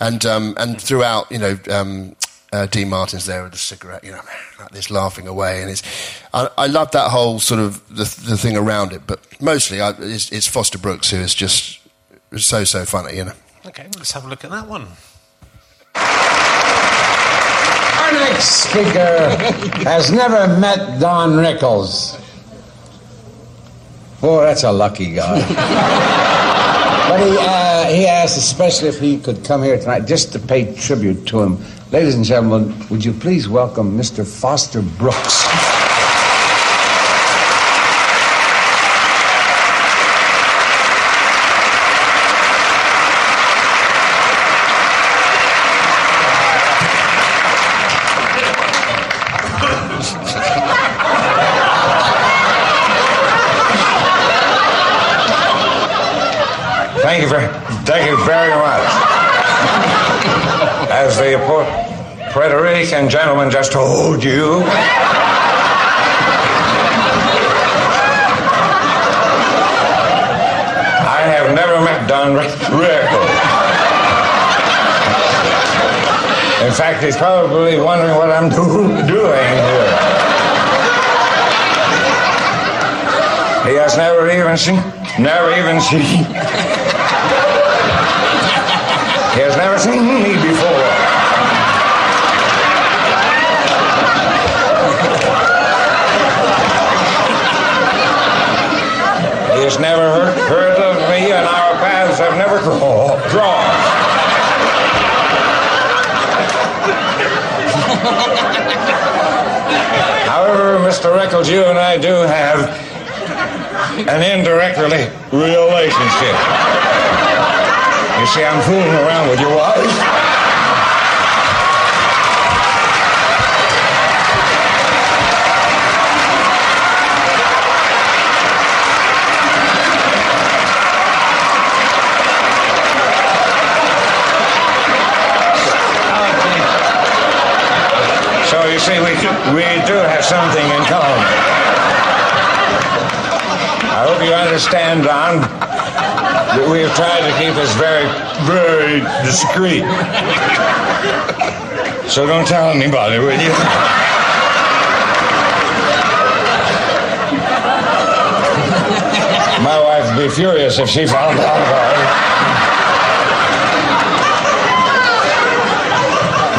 And, um, and throughout, you know, um, uh, Dean Martin's there with a cigarette, you know, like this laughing away. And it's, I, I love that whole sort of the, the thing around it. But mostly, I, it's, it's Foster Brooks who is just so, so funny, you know. Okay, let's have a look at that one. Our next speaker has never met Don Rickles. Boy, that's a lucky guy. but he, uh, he asked especially if he could come here tonight just to pay tribute to him. Ladies and gentlemen, would you please welcome Mr. Foster Brooks? Thank you, very, thank you very much. As the Puerto Rican gentleman just told you, I have never met Don Rickles. In fact, he's probably wondering what I'm do- doing here. He has never even seen, never even seen. He has never seen me before. He has never heard, heard of me, and our paths have never cro- crossed. Mr. Reckles, you and I do have an indirect rela- relationship. You see, I'm fooling around with your wife. See, we, we do have something in common. I hope you understand, Don, that we have tried to keep this very, very discreet. So don't tell anybody, will you? My wife would be furious if she found out about it.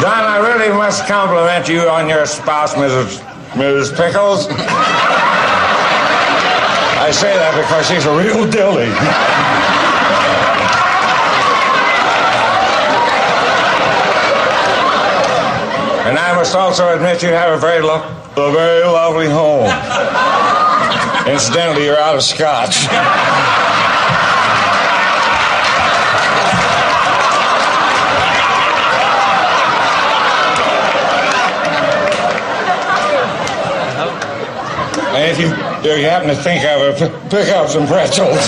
Don, I really must compliment you on your spouse, Mrs. Mrs. Pickles. I say that because she's a real dilly. And I must also admit you have a very, lo- a very lovely home. Incidentally, you're out of scotch. And if you, if you happen to think of it, pick up some pretzels.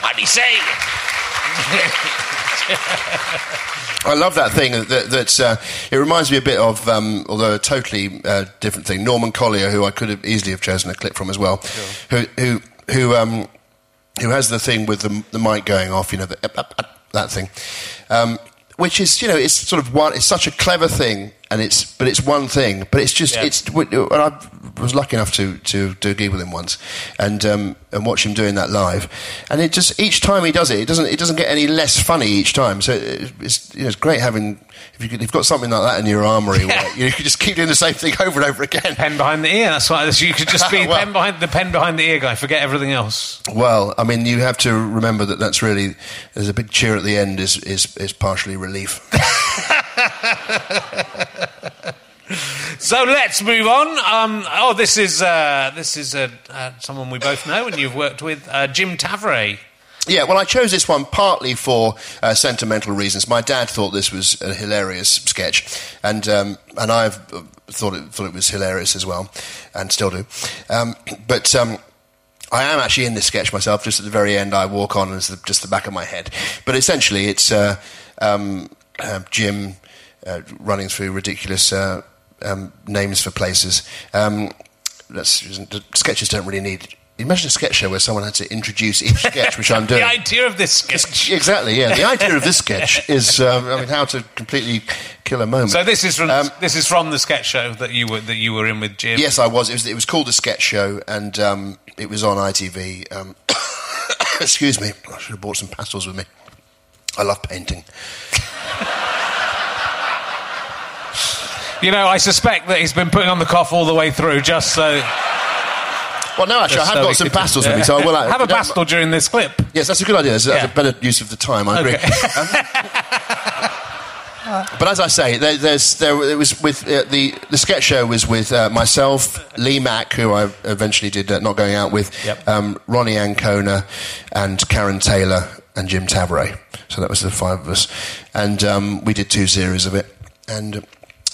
What'd he say? I love that thing. That, that's uh, it reminds me a bit of, um, although a totally uh, different thing. Norman Collier, who I could have easily have chosen a clip from as well, who who who um, who has the thing with the, the mic going off. You know, the, that thing, um, which is you know it's sort of one. It's such a clever thing, and it's but it's one thing, but it's just Yeah. it's. And I was lucky enough to to do a gig with him once, and um, and watch him doing that live, and it just each time he does it, it doesn't it doesn't get any less funny each time. So it, it's you know, it's great having if you you've got something like that in your armory, where you, can just keep doing the same thing over and over again. Pen behind the ear. That's why you could just be Well- pen behind the pen behind the ear guy. Forget everything else. Well, I mean, you have to remember that that's really there's a big cheer at the end is is, is partially relief. So let's move on. Um, oh, this is uh, this is uh, uh, someone we both know and you've worked with, uh, Jim Tavaré. Yeah, well, I chose this one partly for uh, sentimental reasons. My dad thought this was a hilarious sketch, and um, and I've uh, thought it thought it was hilarious as well, and still do. Um, but um, I am actually in this sketch myself. Just at the very end, I walk on as the, just the back of my head. But essentially, it's um, Jim running through ridiculous uh, um, names for places. Um, sketches don't really need. Imagine a sketch show where someone had to introduce each sketch, which I'm doing. The idea of this sketch. Exactly, yeah. The idea of this sketch is, um, I mean, how to completely kill a moment. So this is from Um, this is from the sketch show that you were that you were in with Jim. Yes, I was. It was, it was called The Sketch Show, and um, it was on ITV. Um, excuse me, I should have brought some pastels with me. I love painting. You know, I suspect that he's been putting on the cough all the way through, just so. Well, no, actually, I have so got some pastels with me, so I will. have a no, pastel during this clip. Yes, that's a good idea. That's, that's Yeah. a better use of the time. I agree. Okay. Um, but as I say, there, there's there it was with uh, the the sketch show was with uh, myself, Lee Mack, who I eventually did uh, not going out with, Yep. um, Ronni Ancona, and Karen Taylor and Jim Tavaré. So that was the five of us, and um, we did two series of it, and.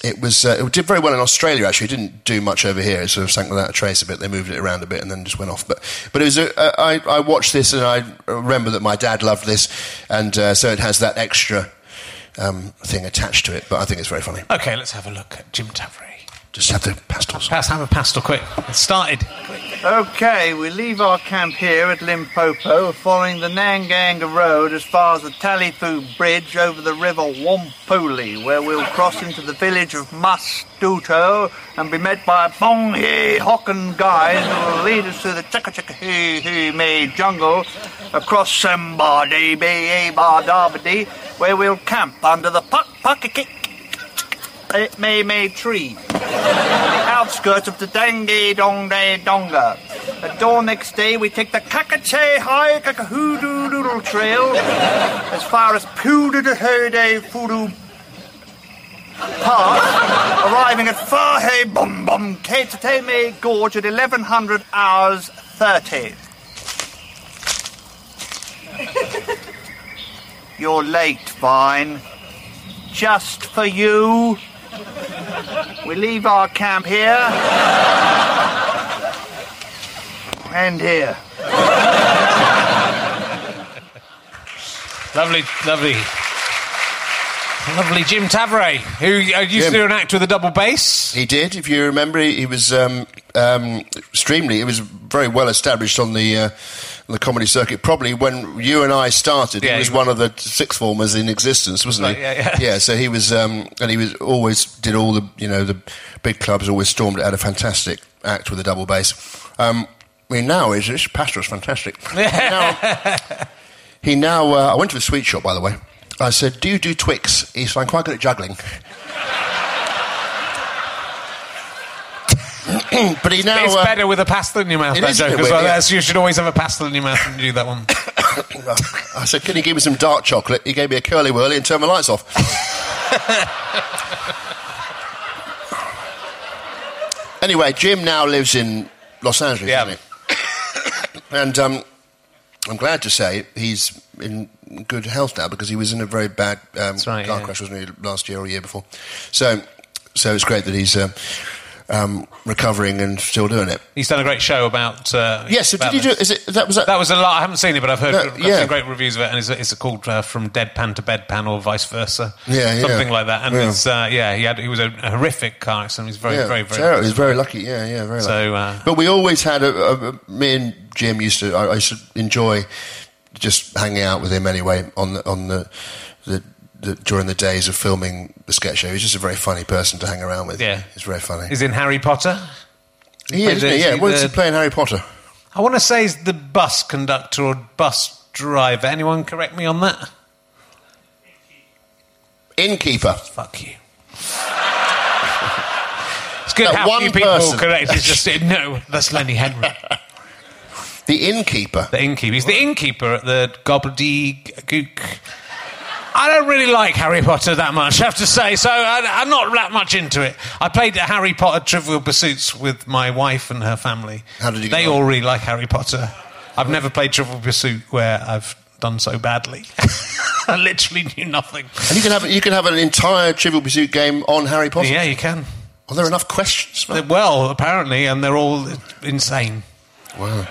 It was. Uh, it did very well in Australia. Actually, it didn't do much over here. It sort of sank without a trace a bit. They moved it around a bit and then just went off. But but it was. A, I, I watched this and I remember that my dad loved this, and uh, so it has that extra um, thing attached to it. But I think it's very funny. Okay, let's have a look at Jim Tavaré. Just have the pastels. Let's have a pastel quick. It started. Okay, we leave our camp here at Limpopo, following the Nanganga Road as far as the Talifu Bridge over the river Wampuli, where we'll cross into the village of Mastuto and be met by a Bong Hee Hocken guide who will lead us through the Chaka Chaka Hee Hee May jungle across Sambadi Bay Bardabadi, where we'll camp under the Puck Puckakik May May tree the outskirts of the Dange Dongde Donga. At dawn next day, we take the Kakache High Kakahoodoo Doodle Trail as far as Pududahode Fudu Park, arriving at Fahe Bum Bum Ketateme Gorge at 1100 hours 30. You're late, Vine. Just for you. We leave our camp here. And here. Lovely, lovely. Lovely Jim Tavaré, who uh, used to do an act with a double bass. He did, if you remember. He, he was um, um, extremely. He was very well established on the uh, on the comedy circuit. Probably when you and I started, Yeah, he was he- one of the sixth formers in existence, wasn't Right, he? yeah, yeah. So he was, um, and he was always did all the you know the big clubs. Always stormed it. Had a fantastic act with a double bass. Um, I mean, now his, his pastor is fantastic. now, he now. Uh, I went to the sweet shop, by the way. I said, "Do you do Twix?" He said, "I'm quite good at juggling." but he now. it's uh, better with a pastel in your mouth, It that joke as well. Yeah. You should always have a pastel in your mouth when you do that one. I said, "Can you give me some dark chocolate?" He gave me a curly whirly and turned my lights off. anyway, Jim now lives in Los Angeles, Yeah. doesn't he? and um, I'm glad to say he's in good health now because he was in a very bad um, right, car yeah. crash, wasn't he, last year or a year before? So, so it's great that he's uh, um, recovering and still doing it. He's done a great show about. Uh, Yes. so about did you do? Is it that was that? That was a lot. I haven't seen it, but I've heard No, I've yeah. great reviews of it, and it's, it's called uh, "From Deadpan to Bedpan" or vice versa. Yeah, yeah. something like that. And Yeah. it's uh, yeah, he had he was a, a horrific car accident. He was very, yeah, very, very. terrible. He was very lucky. Yeah, yeah, very So, lucky. uh, but we always had a, a, a- me and Jim used to. I, I used to enjoy just hanging out with him anyway on the on the, the, the during the days of filming the sketch show. He's just a very funny person to hang around with. Yeah. he's very funny. He's in Harry Potter. he played is, isn't the- he? Yeah, the- what does he play in Harry Potter? I want to say he's the bus conductor or bus driver. Anyone correct me on that? Innkeeper. Fuck you. It's good That how one few people person. correct. It's just no. That's Lenny Henry, The innkeeper. the innkeeper. He's the innkeeper at the Gobbledygook. I don't really like Harry Potter that much, I have to say. So I, I'm not that much into it. I played Harry Potter Trivial Pursuits with my wife and her family. How did you get They all really like Harry Potter. I've never played Trivial Pursuit where I've done so badly. I literally knew nothing. And you can have you can have an entire Trivial Pursuit game on Harry Potter. Yeah, you can. Are there enough questions? Well, apparently, and they're all insane. Wow.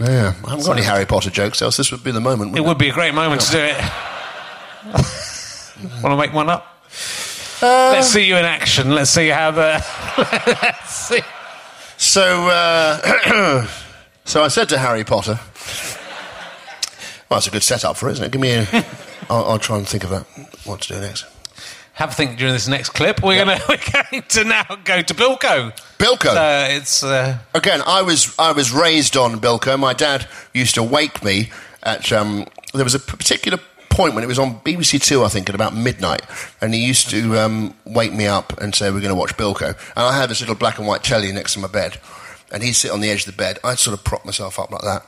Yeah, I haven't got any Harry Potter jokes, else this would be the moment. It would be a great moment to do it. Want to make one up? Uh, Let's see you in action. Let's see how the. Let's see. So, uh, so I said to Harry Potter, "Well, it's a good setup for it, isn't it? Give me a. I'll, I'll try and think of that. What to do next? Have a think during this next clip. We're gonna we're going to now go to Bilko. Bilko. Uh, it's uh, Again, I was I was raised on Bilko. My dad used to wake me at. Um, there was a particular point when it was on BBC Two, I think, at about midnight, and he used to um, wake me up and say, "We're going to watch Bilko." And I had this little black and white telly next to my bed, and he'd sit on the edge of the bed. I'd sort of prop myself up like that,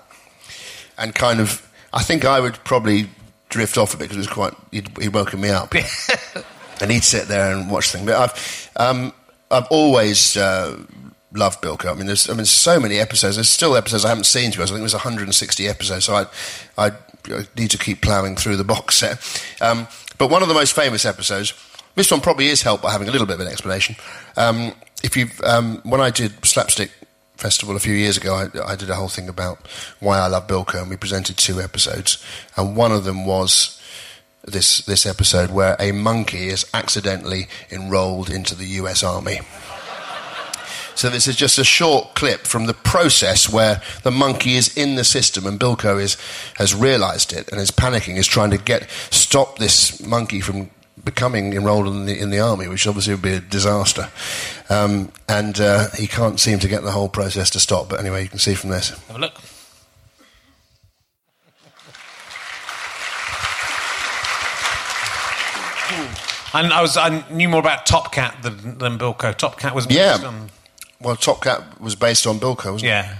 and kind of. I think I would probably drift off a bit because it was quite. He'd, he'd woken me up. and he'd sit there and watch things. But I've, um, I've always uh, loved Bilko. I mean, there's, I mean, so many episodes. There's still episodes I haven't seen. To us, I think it was 160 episodes. So I, I need to keep ploughing through the box set. Um, but one of the most famous episodes. This one probably is helped by having a little bit of an explanation. Um, if you, um, when I did Slapstick Festival a few years ago, I, I did a whole thing about why I love Bilko, and we presented two episodes, and one of them was this this episode where a monkey is accidentally enrolled into the U.S. Army. So this is just a short clip from the process where the monkey is in the system and Bilko is, has realised it and is panicking, is trying to get stop this monkey from becoming enrolled in the, in the army, which obviously would be a disaster. Um, and uh, he can't seem to get the whole process to stop. But anyway, you can see from this. Have a look. And I was I knew more about Top Cat than, than Bilko. Top Cat was Yeah. on- Well, Top Cat was based on Bilko, wasn't it? yeah.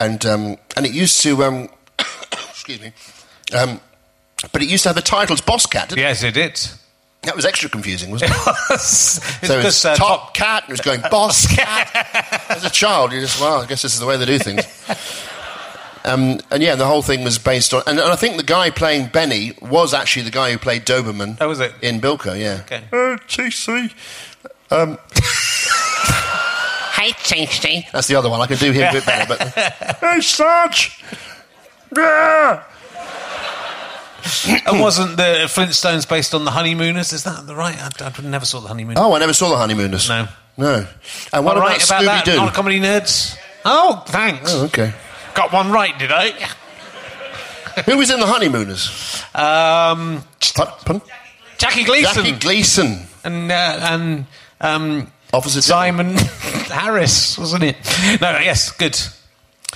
and um, and it used to um, excuse me, um, but it used to have the titles Boss Cat. Didn't Yes, it did. That was extra confusing, wasn't it? it's so it's because, uh, Top Cat, and it was going Boss Cat. As a child, you just well, I guess this is the way they do things. Um, and yeah, the whole thing was based on, and, and I think the guy playing Benny was actually the guy who played Doberman. Oh, was it? in Bilko? Yeah. Okay. Uh, TC. Um, hey, TC. That's the other one. I can do him a bit better. But hey, Sarge. Yeah. and wasn't the Flintstones based on the Honeymooners? Is that the right? I, I never saw the Honeymooners. Oh, I never saw the Honeymooners. No. No. And Am what I about right about Scooby Doo? Non comedy nerds. Oh, thanks. Oh, okay. Got one right, did I? Who was in the Honeymooners? Um, Pardon? Pardon? Jackie Gleason Jackie Gleason. and uh, and um, Opposite Simon Harris, wasn't it? No, yes, good.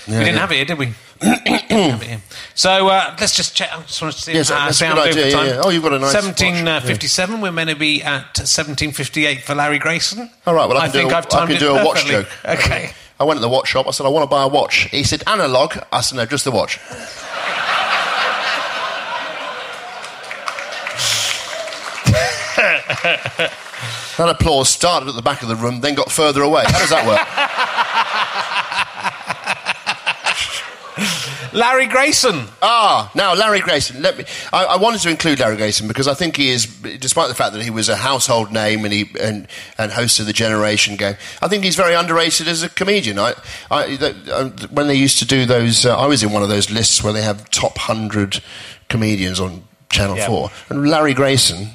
we didn't yeah. have it here, did we? Didn't have it here. so uh, let's just check. I just wanted to see Yes, how sound over idea, time. yeah, yeah. Oh, you've got a nice watch. 1757. We're meant to be at 1758 for Larry Grayson. All right, well, I can do think I've I timed can it do a watch joke. Okay. I went to the watch shop. I said, I want to buy a watch. He said, analog. I said, no, just the watch. that applause started at the back of the room, then got further away. How does that work? Larry Grayson. Ah, now Larry Grayson. Let me. I, I wanted to include Larry Grayson because I think he is, despite the fact that he was a household name and he and, and hosted the Generation Game. I think he's very underrated as a comedian. I, I th- uh, when they used to do those, uh, I was in one of those lists where they have top hundred comedians on Channel. Four, and Larry Grayson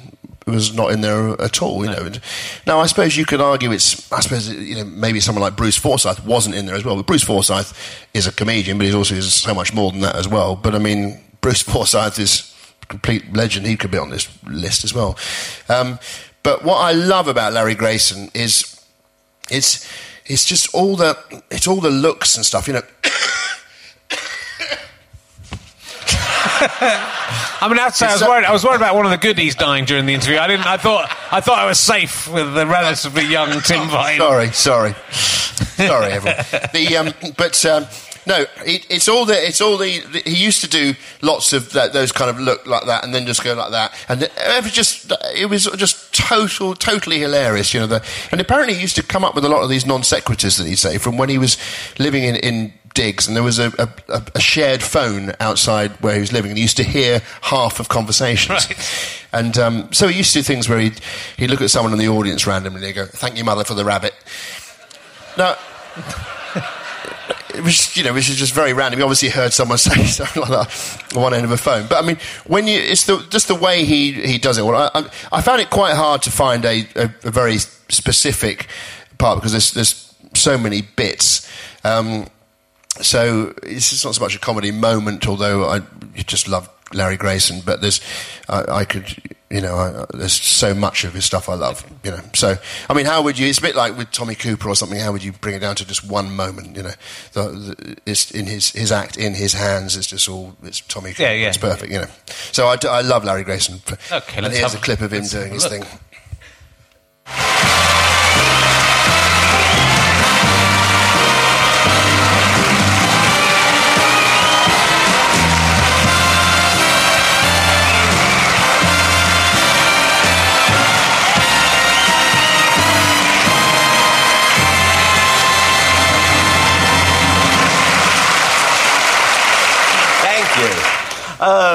was not in there at all, you know. And now I suppose you could argue it's. I suppose you know maybe someone like Bruce Forsyth wasn't in there as well. But Bruce Forsyth is a comedian, but he's also is so much more than that as well. But I mean, Bruce Forsyth is a complete legend. He could be on this list as well. Um, but what I love about Larry Grayson is it's it's just all the it's all the looks and stuff. You know, I mean, I have to say, I was worried. I was worried about one of the goodies dying during the interview. I didn't. I thought. I thought I was safe with the relatively young Tim Vine. Sorry, sorry, sorry, everyone. The um, but um, no, it, it's all the it's all the, the. He used to do lots of that, those kind of look like that, and then just go like that, and it was just it was just total, totally hilarious, you know. The, and apparently he used to come up with a lot of these non sequiturs that he'd say from when he was living in in digs, and there was a, a, a shared phone outside where he was living, and he used to hear half of conversations. Right. And um, so he used to do things where he'd, he'd look at someone in the audience randomly and he'd go, Thank you, mother, for the rabbit. Now, it was, you know, which is just very random. He obviously heard someone say something like that on one end of a phone. But I mean, when you, it's the, just the way he, he does it. Well, I, I, I found it quite hard to find a, a, a very specific part because there's, there's so many bits. Um, so it's not so much a comedy moment, although I just love Larry Grayson. But there's, I, I could, you know, I, there's so much of his stuff I love. You know, so I mean, how would you? It's a bit like with Tommy Cooper or something. How would you bring it down to just one moment? You know, the, the, it's in his his act in his hands. It's just all it's Tommy. Cooper. Yeah, yeah, It's perfect. You know, so I, I love Larry Grayson. Okay, and let's here's have a a- clip of him doing his thing.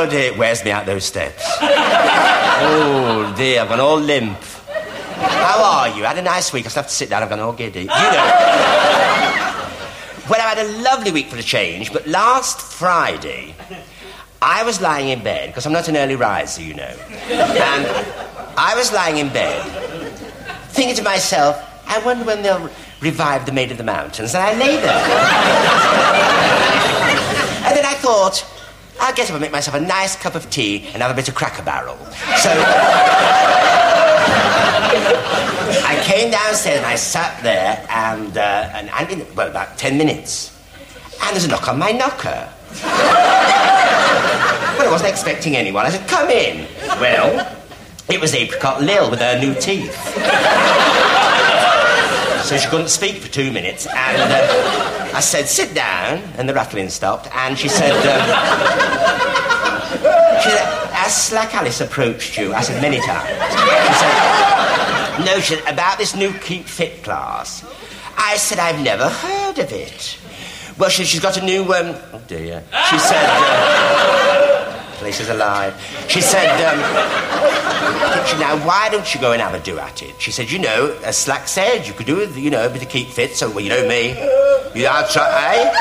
Oh dear, it wears me out those steps. oh dear, I've gone all limp. How are you? Had a nice week. I still have to sit down. I've gone all giddy. You know. well, I had a lovely week for a change, but last Friday, I was lying in bed because I'm not an early riser, you know, and I was lying in bed thinking to myself, I wonder when they'll revive the Maid of the Mountains, and I lay there. and then I thought, I'll get up and make myself a nice cup of tea and have a bit of Cracker Barrel. So I came downstairs and I sat there, and, uh, and, well, about 10 minutes. And there's a knock on my knocker. Well, I wasn't expecting anyone. I said, come in. Well, it was Apricot Lil with her new teeth. So she couldn't speak for two minutes, and uh, I said, sit down, and the rattling stopped, and she said, um, she said, has Slack Alice approached you? I said, many times. She said, no, she said, about this new Keep Fit class. I said, I've never heard of it. Well, she, she's got a new, um, oh dear. She said, uh, place is alive. She said, um, she, now, why don't you go and have a do at it? She said, you know, as Slack said, you could do it, you know, a bit of keep fit, so, well, you know me. You, I'll try, eh?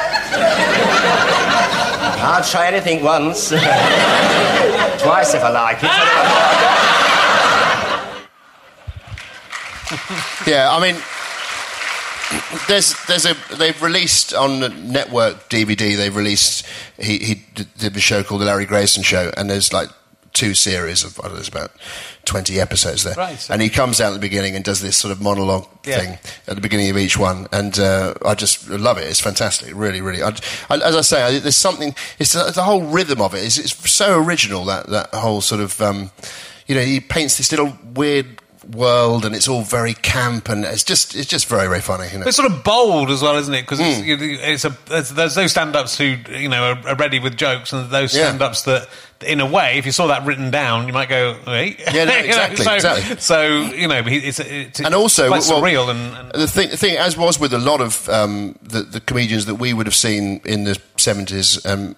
I'll try anything once. Twice if I like it. Yeah, I mean, there's there's a they've released on the network DVD. They've released he he did a show called the Larry Grayson Show, and there's like two series of I don't know, there's about twenty episodes there. Right, so- And he comes out at the beginning and does this sort of monologue Yeah. thing at the beginning of each one, and uh, I just love it. It's fantastic, really, really. I, I, as I say, I, there's something. It's the, the whole rhythm of it. It's, it's so original that that whole sort of. Um, you know, he paints this little weird world, and it's all very camp, and it's just it's just very very funny. You know? It's sort of bold as well, isn't it? Because it's, you- it's a there's, there's those stand-ups who you know are, are ready with jokes, and those Yeah. stand-ups that, in a way, if you saw that written down, you might go, "Wait." Yeah, no, You know, exactly, so, exactly. So you know, it's, it's and also quite well, surreal and, and the thing, the thing, as was with a lot of um, the, the comedians that we would have seen in the seventies, um,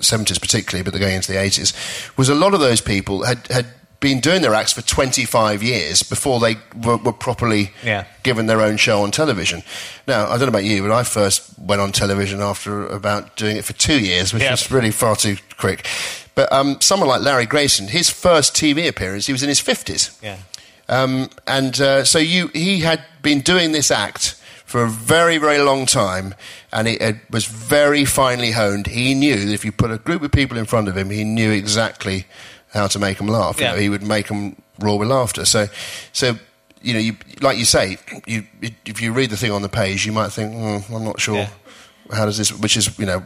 seventies particularly, but they're going into the eighties, was a lot of those people had had been doing their acts for twenty five years before they were, were properly Yeah. given their own show on television. Now, I don't know about you, but I first went on television after about doing it for two years, which Yeah. was really far too quick. But um, someone like Larry Grayson, his first TV appearance, he was in his fifties. yeah. Um, and uh, so you, he had been doing this act for a very, very long time, and it, it was very finely honed. He knew that if you put a group of people in front of him, he knew exactly how to make them laugh. You know, he would make them roar with laughter. So, so you know, you, like you say, you, if you read the thing on the page, you might think, hmm, I'm not sure. Yeah. How does this? Which is, you know,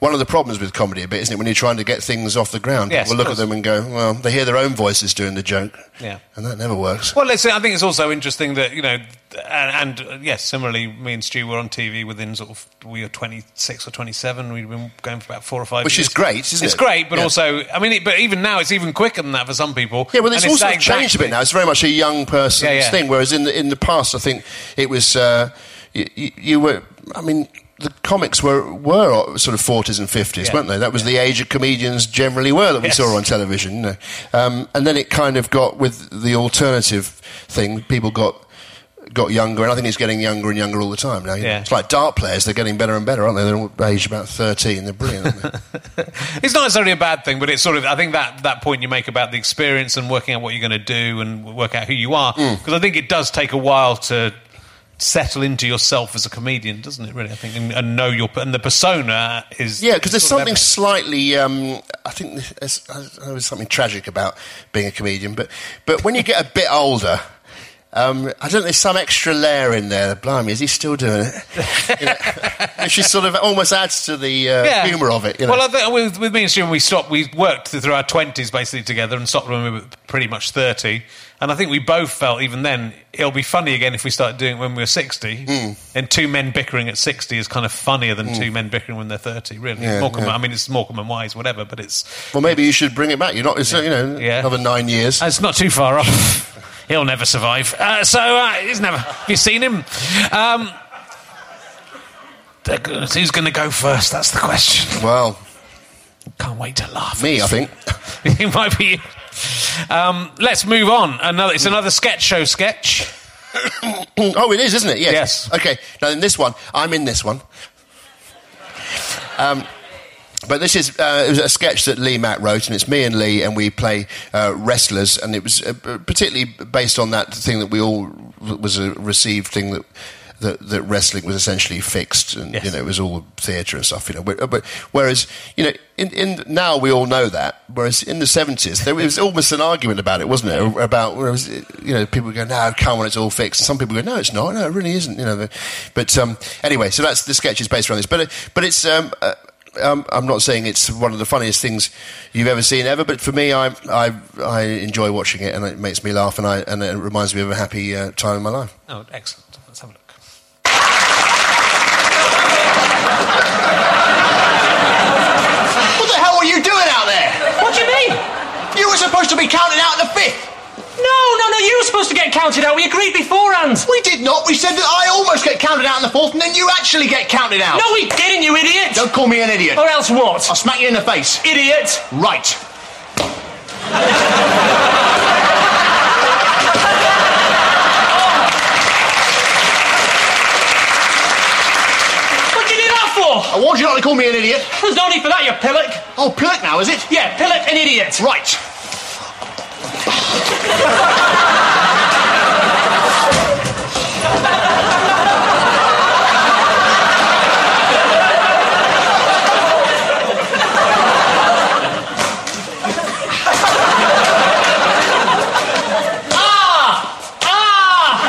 one of the problems with comedy a bit, isn't it? When you're trying to get things off the ground, Yes, people look at them and go, "Well, they hear their own voices doing the joke," Yeah. and that never works. Well, it's, I think it's also interesting that you know, and, and uh, yes, similarly, me and Stu were on TV within sort of we were twenty six or twenty seven. We'd been going for about four or five, Which years. is great, isn't it's it? It's great, but Yeah. also, I mean, it, but even now, it's even quicker than that for some people. Yeah, well, it's And also that changed a bit now. It's very much a young person's Yeah, yeah. thing, whereas in the, in the past, I think it was uh, you, you were. I mean, the comics were were sort of forties and fifties, Yeah. weren't they? That was the age of comedians generally were that we Yes. saw on television. You know? um, and then it kind of got with the alternative thing. People got. Got younger, and I think it's getting younger and younger all the time now. Yeah. It's like dart players; they're getting better and better, aren't they? They're all aged about thirteen. They're brilliant, aren't they? It's not necessarily a bad thing, but it's sort of. I think that that point you make about the experience and working out what you're going to do and work out who you are, Mm. because I think it does take a while to settle into yourself as a comedian, doesn't it? Really, I think, and, and know your and the persona is Yeah, because there's something slightly. Um, I think there's, there's something tragic about being a comedian, but but when you get a bit older. Um, I don't know. There's some extra layer in there. Blimey, is he still doing it? You know, sort of almost adds to the uh, humour of it. You know? Well, I think with, with me and Stu, when we stopped, we worked through our twenties basically together, and stopped when we were pretty much thirty. And I think we both felt even then it'll be funny again if we start doing it when we're sixty. Hmm. And two men bickering at sixty is kind of funnier than two men bickering when they're thirty. Really, Yeah, Morecambe, yeah. I mean, it's Morecambe and Wise, whatever, but it's well, maybe you should bring it back. You're not. It's, You know, Yeah. another nine years. it's not too far off. He'll never survive. Uh, so uh, he's never. Have you seen him? Um, who's going to go first? That's the question. Well, Can't wait to laugh. me, I think. it might be. Um, let's move on. Another. It's another sketch show sketch. oh, it is, isn't it? Yes. Yes. Okay. Now, in this one, I'm in this one. Um, but this is uh, it was a sketch that Lee Mack wrote, and it's me and Lee, and we play uh, wrestlers, and it was uh, particularly based on that thing that we all was a received thing that that, that wrestling was essentially fixed and you know it was all theatre and stuff. You know, but, but whereas you know in, in now we all know that. Whereas in the seventies there was almost an argument about it, wasn't it? About whereas you know people go, no, come on, it's all fixed. And some people go, no, it's not. No, it really isn't. You know, but um, anyway, so that's the sketch is based around this. But but it's. Um, uh, um, I'm not saying it's one of the funniest things you've ever seen ever, but for me, I I, I enjoy watching it, and it makes me laugh, and I and it reminds me of a happy uh, time in my life. Oh, excellent. Let's have a look. What the hell were you doing out there? What do you mean? You were supposed to be counting out the fifth. No, you were supposed to get counted out. We agreed beforehand. We did not. We said that I almost get counted out in the fourth, and then you actually get counted out. No, we didn't, you idiot. Don't call me an idiot. Or else what? I'll smack you in the face. Idiot. Right. What did you do that for? I warned you not to call me an idiot. There's no need for that, you pillock. Oh, pillock now, is it? Yeah, pillock and idiot. Right. Ah! Ah!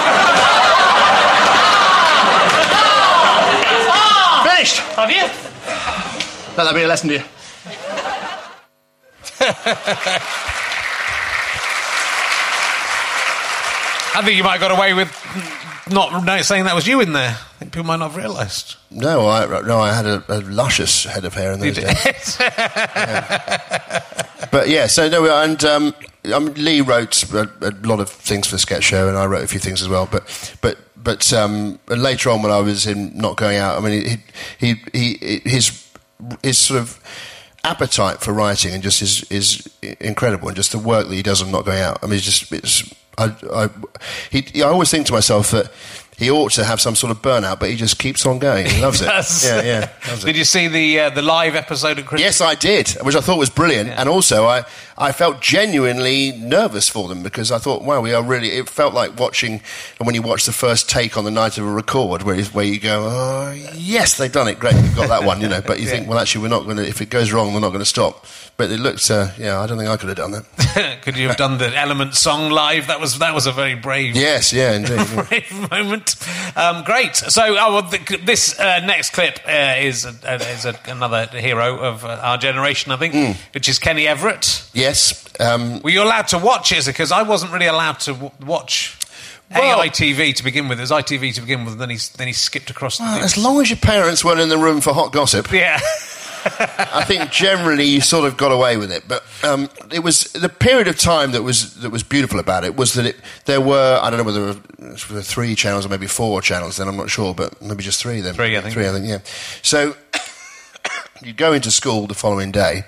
Ah! Finished. Have you? Let that be a lesson to you. I think you might have got away with not not saying that was you in there. I think people might not have realised. No, I no, I had a, a luscious head of hair in those You days. But yeah, so no, and um, I mean, Lee wrote a, a lot of things for the sketch show, and I wrote a few things as well. But but but um, and later on, when I was in not going out, I mean, he he, he his his sort of appetite for writing and just is is incredible, and just the work that he does on not going out. I mean, it's just it's I I he, I always think to myself that. He ought to have some sort of burnout, but he just keeps on going. He loves it. Does. Yeah, yeah. loves it. Did you see the uh, the live episode of Christmas? Yes, I did, which I thought was brilliant. And also, I, I felt genuinely nervous for them because I thought, wow, we are really. It felt like watching and when you watch the first take on the night of a record, where, you- where you go, oh, yes, they've done it, great, we've got that one, you know. But you think, well, actually, we're not going to. If it goes wrong, we're not going to stop. But it looked, uh, yeah, I don't think I could have done that. Could you have done the Element song live? That was that was a very brave. yes, yeah, indeed. yeah. brave moment. Um, great. So, oh, well, th- this uh, next clip uh, is uh, is a, another hero of uh, our generation, I think, Hmm. which is Kenny Everett. Yes. Um, Were you allowed to watch it? Because I wasn't really allowed to w- watch. Well- AITV to begin with. It was ITV to begin with. Then he then he skipped across. The well, as long as your parents weren't in the room for hot gossip, yeah. I think generally you sort of got away with it, but um, it was the period of time that was that was beautiful about it was that it there were I don't know whether there were three channels or maybe four channels. Then I'm not sure, but maybe just three. Then Three, I think. Three, I think. Yeah. So you'd go into school the following day,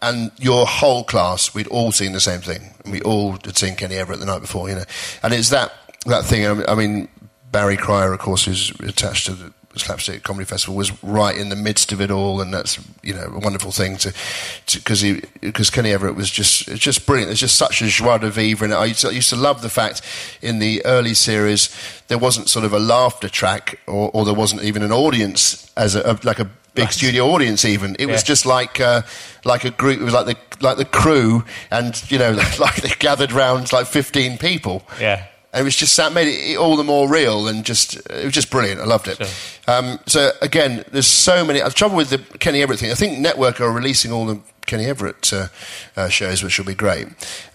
and your whole class we'd all seen the same thing, and we all had seen Kenny Everett the night before, you know, and it's that that thing. I mean- I mean, Barry Cryer, of course, who's attached to the Slapstick Comedy Festival, was right in the midst of it all, and that's you know a wonderful thing to because he because Kenny Everett was just it's just brilliant. There's just such a joie de vivre it. I used, to, I used to love the fact in the early series there wasn't sort of a laughter track, or, or there wasn't even an audience as a, a like a big studio audience. Even it was Yeah. just like uh, like a group. It was like the like the crew, and you know like they gathered round like 15 people. Yeah. And it was just that made it all the more real and just it was just brilliant. I loved it. Um, so again, there's so many. I've trouble with the Kenny Everett thing, I think Network are releasing all the Kenny Everett uh, uh, shows, which will be great.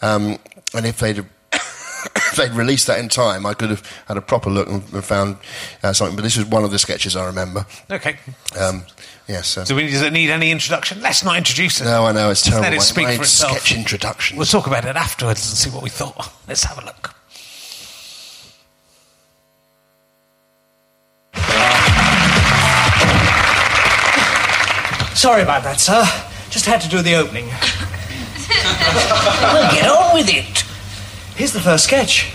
Um, and if they'd if they'd released that in time, I could have had a proper look and, and found uh, something. But this is one of the sketches I remember. Okay. Um, yes. so- Do we does it need any introduction? Let's not introduce it. no, I know it's Just terrible. Let it speak for itself. Sketch introduction. We'll talk about it afterwards and see what we thought. Let's have a look. Sorry about that, sir. Just had to do the opening. well, get on with it. Here's the first sketch.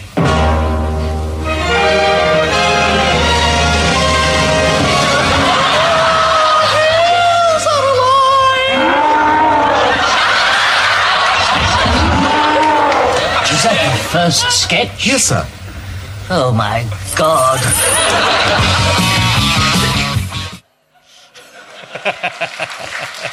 Is that the first sketch? Yes, sir. Oh my God.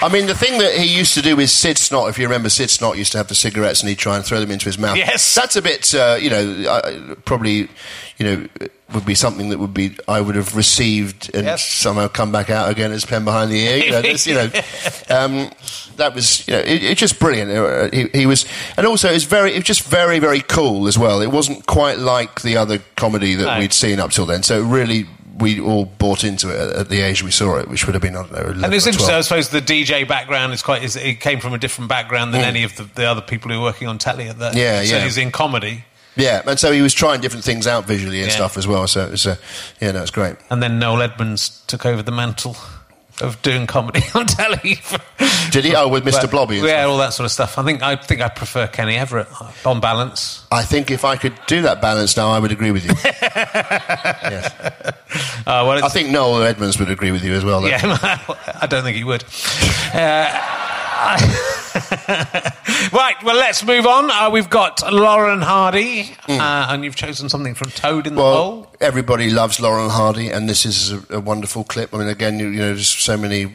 I mean, the thing that he used to do with Sid Snot, if you remember, Sid Snot used to have the cigarettes and he'd try and throw them into his mouth. Yes. That's a bit, uh, you know, uh, probably, you know, would be something that would be, I would have received and Yes. somehow come back out again as pen behind the ear. You know, you know um, that was, you know, it, it's just brilliant. Uh, He, he was, and also it's very, it was just very, very cool as well. It wasn't quite like the other comedy that No. we'd seen up till then. So it really, we all bought into it at, at the age we saw it, which would have been, I don't know, 11 And it's interesting, I suppose the DJ background is quite, is, it came from a different background than Mm. any of the, the other people who were working on telly at that. Yeah, so yeah. he's in comedy. Yeah, and so he was trying different things out visually and Yeah. stuff as well. So it was, uh, yeah, no, it's great. And then Noel Edmonds took over the mantle of doing comedy on telly. Did he? Oh, with Mr. But- Blobby. and Yeah, all that sort of stuff. I think I think I prefer Kenny Everett uh, on balance. I think if I could do that balance now, I would agree with you. Uh, well, I think Noel Edmonds would agree with you as well. though. yeah, I don't think he would. Uh, right, well, let's move on. Uh, we've got Laurel and Hardy, uh, and you've chosen something from Towed in the. Well, Hole. everybody loves Laurel and Hardy, and this is a, a wonderful clip. I mean, again, you, you know, there's so many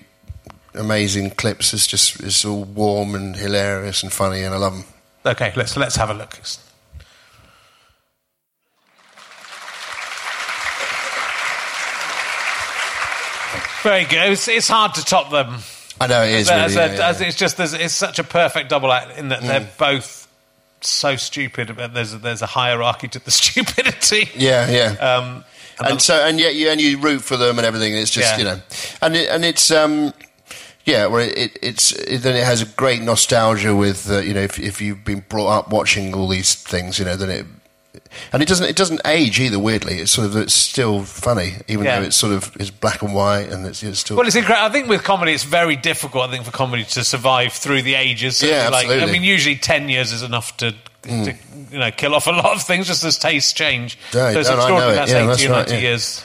amazing clips. It's just it's all warm and hilarious and funny, and I love them. Okay, let's let's have a look. Very good. It's, it's hard to top them. I know it is. As Really, a- yeah, yeah. it's just it's such a perfect double act in that Mm. they're both so stupid, but there's a, there's a hierarchy to the stupidity. Yeah, yeah. Um, and so and yet you and you root for them and everything. It's just Yeah. you know, and it, and it's um, yeah, well, it, it, it's it, then it has a great nostalgia with uh, you know if if you've been brought up watching all these things, you know, then it. And it doesn't. It doesn't age either. Weirdly, it's sort of. It's still funny, even Yeah. though it's sort of. It's black and white, and it's, it's still. Well, it's incredible. I think with comedy, it's very difficult. I think for comedy to survive through the ages. So, Yeah, like, I mean, usually ten years is enough to, Mm. to you know kill off a lot of things, just as tastes change. Yeah, so it's no, I know extraordinary. That's Yeah, eighty that's or right, ninety yeah. years.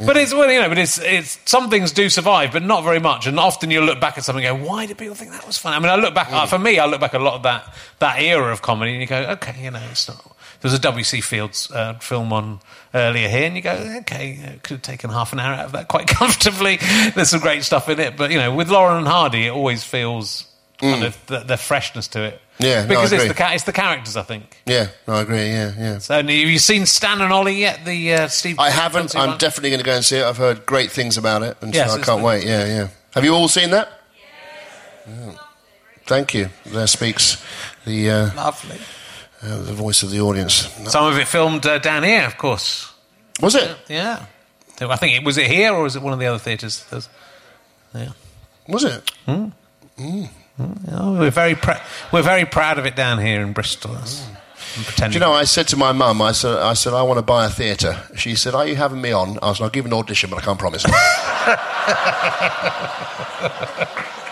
But it's well, you know, but it's it's some things do survive, but not very much. And often you look back at something and go, "Why did people think that was funny?" I mean, I look back uh, for me, I look back a lot of that that era of comedy, and you go, "Okay, you know, it's not." There was a W.C. Fields uh, film on earlier here, and you go, "Okay, it could have taken half an hour out of that quite comfortably." There's some great stuff in it, but you know, with Laurel and Hardy, it always feels kind of the, the freshness to it. Yeah, no, I because it's agree. the it's the characters, I think. Yeah, no, I agree. Yeah, yeah. So, have you seen Stan and Ollie yet? The uh, Steve. I haven't. I'm one? definitely going to go and see it. I've heard great things about it, and Yes, so I can't wait. Yeah, yeah. Have you all seen that? Yeah. Thank you. There speaks the uh, Lovely. Uh, the voice of the audience. Some of it filmed uh, down here, of course. Was it? Yeah. I think it was it here or was it one of the other theatres? Yeah. Was it? Hmm. Mm. Oh, we're very pr- we're very proud of it down here in Bristol. That's- Do you know? I said to my mum, I said, I said, I want to buy a theatre. She said, Are you having me on? I said, I'll give an audition, but I can't promise.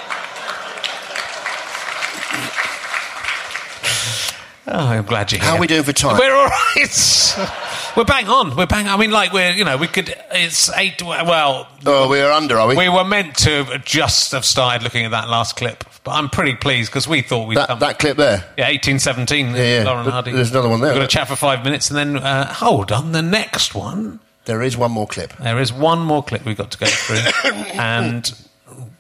Oh, I'm glad you're here. How are we doing for time? We're all right. we're bang on. We're bang. I mean, like we're you know we could. It's eight. Well, oh, we're under, are we? we were meant to just have started looking at that last clip, but I'm pretty pleased because we thought we'd that, come. that clip there. Yeah, 1817. Yeah, yeah. Laurel and Hardy. there's another one there, We're going to chat for five minutes and then uh, hold on. The next one. There is one more clip. There is one more clip we've got to go through, and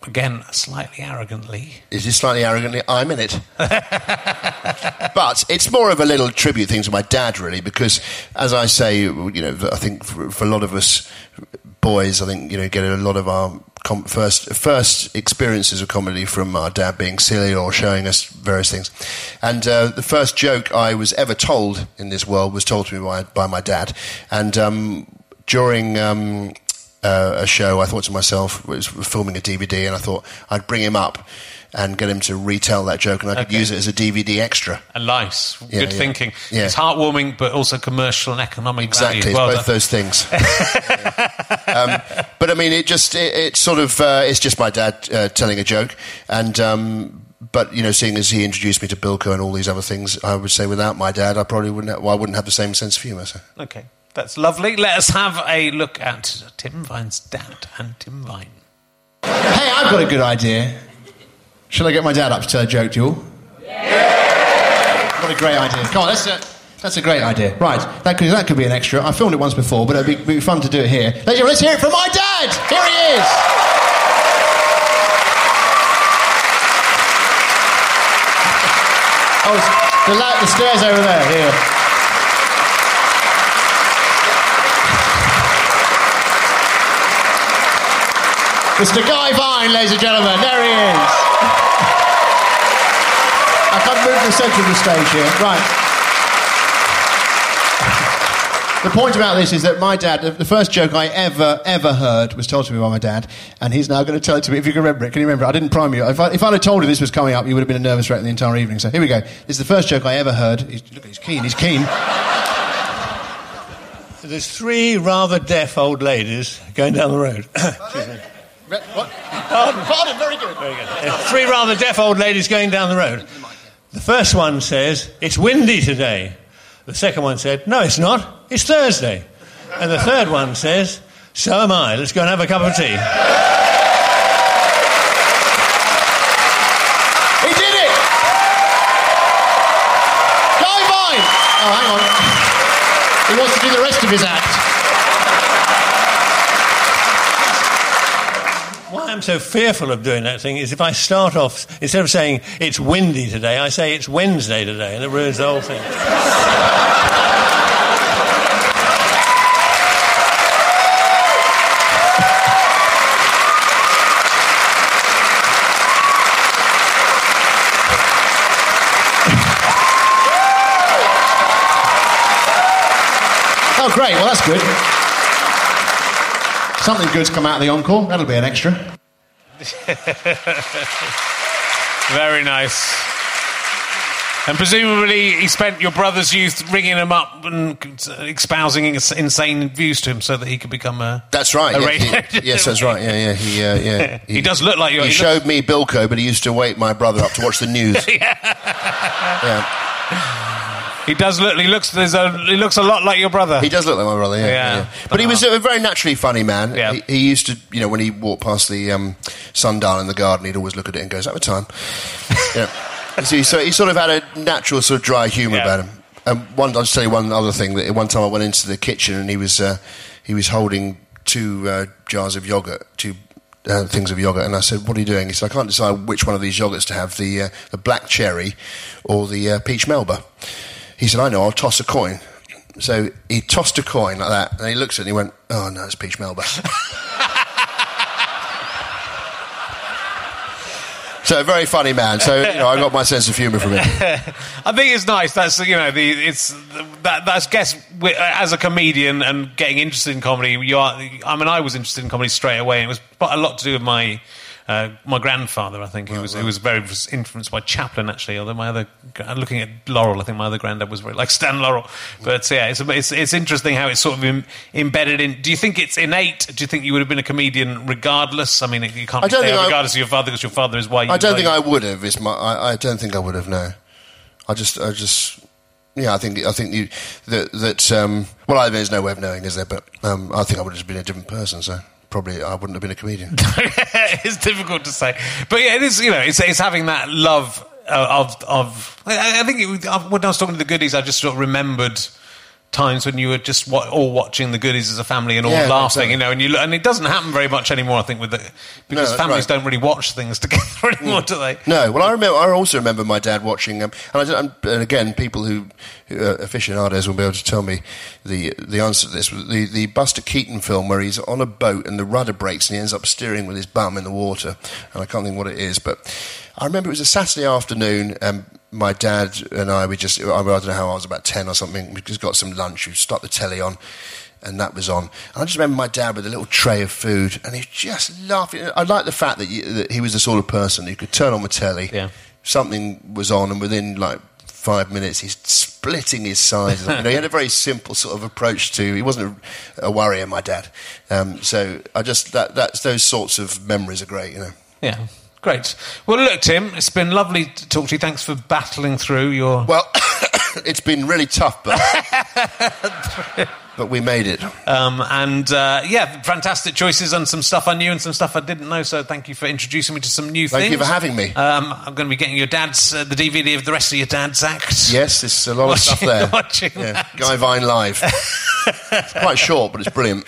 again, slightly arrogantly. Is this slightly arrogantly? I'm in it. but it's more of a little tribute thing to my dad, really, because as I say, you know, I think for, for a lot of us boys, I think you know, get a lot of our com- first first experiences of comedy from our dad being silly or showing us various things. And uh, the first joke I was ever told in this world was told to me by, by my dad, and um, during. Um, uh, a show, I thought to myself, was filming a DVD, and I thought I'd bring him up and get him to retell that joke, and I could Okay. use it as a DVD extra. And nice, Yeah, good yeah. thinking. Yeah. It's heartwarming, but also commercial and economic Exactly. Well both done. those things. um, but I mean, it just it, it's sort of uh, it's just my dad uh, telling a joke, and um, but you know, seeing as he introduced me to Bilko and all these other things, I would say without my dad, I probably wouldn't. Have, well, I wouldn't have the same sense of humour. So. Okay, that's lovely. Let us have a look at Tim Vine's dad and Tim Vine. Hey, I've got a good idea. Shall I get my dad up to tell a joke to you all? Yeah! What a great idea. Come on, let's, uh, That's a great idea. Right, that could, that could be an extra. I filmed it once before, but it'd be, be fun to do it here. Let's, let's hear it from my dad! Here he is! Oh, the, la- the stairs over there, here. Mr. Guy Vine, ladies and gentlemen, there he is. I can't move to the centre of the stage here. Right. The point about this is that my dad, the- the first joke I ever, ever heard was told to me by my dad, and he's now going to tell it to me if you can remember it. Can you remember it? I didn't prime you. If, I, if I'd have told you this was coming up, you would have been a nervous wreck the entire evening. So here we go. This is the first joke I ever heard. He's, look, he's keen, he's keen. There's three rather deaf old ladies going down the road. what? Pardon, pardon, very good. Very good. Three rather deaf old ladies going down the road. The first one says, It's windy today. The second one said, No, it's not. It's Thursday. And the third one says, So am I. Let's go and have a cup of tea. He did it! Guy Vine! Oh, hang on. He wants to do the rest of his act. Why I'm so fearful of doing that thing is if I start off, instead of saying it's windy today, I say it's Wednesday today, and it ruins the whole thing. Oh, great. Well, that's good. Something good's come out of the encore. That'll be an extra. Very nice. And presumably, he spent your brother's youth ringing him up and espousing insane views to him so that he could become a. That's right. A yeah, radio- he- yes, that's right. Yeah, yeah. He, uh, yeah. He does look like you. He he showed me Bilko, but he used to wake my brother up to watch the news. yeah. He does look. He looks. There's a. He looks a lot like your brother. He does look like my brother, yeah. Yeah. yeah. But he was a very naturally funny man. Yeah. He, he used to, you know, when he walked past the um, sundial in the garden, he'd always look at it and go, "Is that the time?" yeah. So, he- so he sort of had a natural sort of dry humour Yeah. about him. And one, I'll just tell you one other thing. That one time I went into the kitchen and he was uh, he was holding two uh, jars of yogurt, two uh, things of yogurt, and I said, "What are you doing?" He said, "I can't decide which one of these yogurts to have, the uh, the black cherry or the uh, peach melba." He said, "I know. I'll toss a coin." So he tossed a coin like that, and he looked at it and he went, "Oh no, it's peach melba." so a very funny man. So you know, I got my sense of humour from him. I think it's nice. That's you know the it's that that's guess as a comedian and getting interested in comedy. You are. I mean, I was interested in comedy straight away. It was a lot to do with my. Uh, my grandfather, I think, he was he was very influenced by Chaplin. Actually, although my other, looking at Laurel, I think my other granddad was very like Stan Laurel. But yeah, it's it's, it's interesting how it's sort of Im, embedded in. Do you think it's innate? Do you think you would have been a comedian regardless? I mean, you can't I don't think I- regardless of your father because your father is why. You I don't think you- I would have. Is my? I, I don't think I would have. No. I just. I just. Yeah, I think. I think you. That. That. Um, well, I, there's no way of knowing, is there? But um, I think I would have just been a different person. So probably I wouldn't have been a comedian. it's difficult to say, but yeah, it is. You know, it's it's having that love uh, of of. I, think it, when I was talking to the goodies, I just sort of remembered times when you were just wa- all watching the goodies as a family and all Yeah, laughing. exactly. You know, and you and it doesn't happen very much anymore. I think with the because that's families right. don't really watch things together anymore, do they? No, well, I remember. I also remember my dad watching, um, and, I, and again, people who, who uh, aficionados will be able to tell me the the answer to this. The the Buster Keaton film where he's on a boat and the rudder breaks and he ends up steering with his bum in the water, and I can't think what it is, but I remember it was a Saturday afternoon. and my dad and I, we just, I don't know how I was, about 10 or something, we just got some lunch, we stuck the telly on, and that was on. And I just remember my dad with a little tray of food, and he's just laughing. I like the fact that, you, that he was the sort of person who could turn on the telly, Yeah. something was on, and within like five minutes, he's splitting his sides. you know, he had a very simple sort of approach to. He wasn't a, a worrier, my dad. Um, so I just that that's those sorts of memories are great. You know. Yeah. Great. Well, look, Tim, it's been lovely to talk to you. Thanks for battling through your well it's been really tough, but but we made it. Um, and uh, yeah, fantastic choices on some stuff I knew and some stuff I didn't know. So thank you for introducing me to some new Thank things. Thank you for having me. Um, I'm going to be getting your dad's uh, the DVD of the rest of your dad's act. Yes, there's a lot of stuff there. watching Yeah. Guy Vine live. it's quite short, but it's brilliant.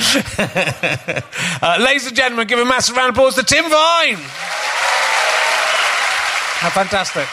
Uh, ladies and gentlemen, give a massive round of applause to Tim Vine. How fantastic.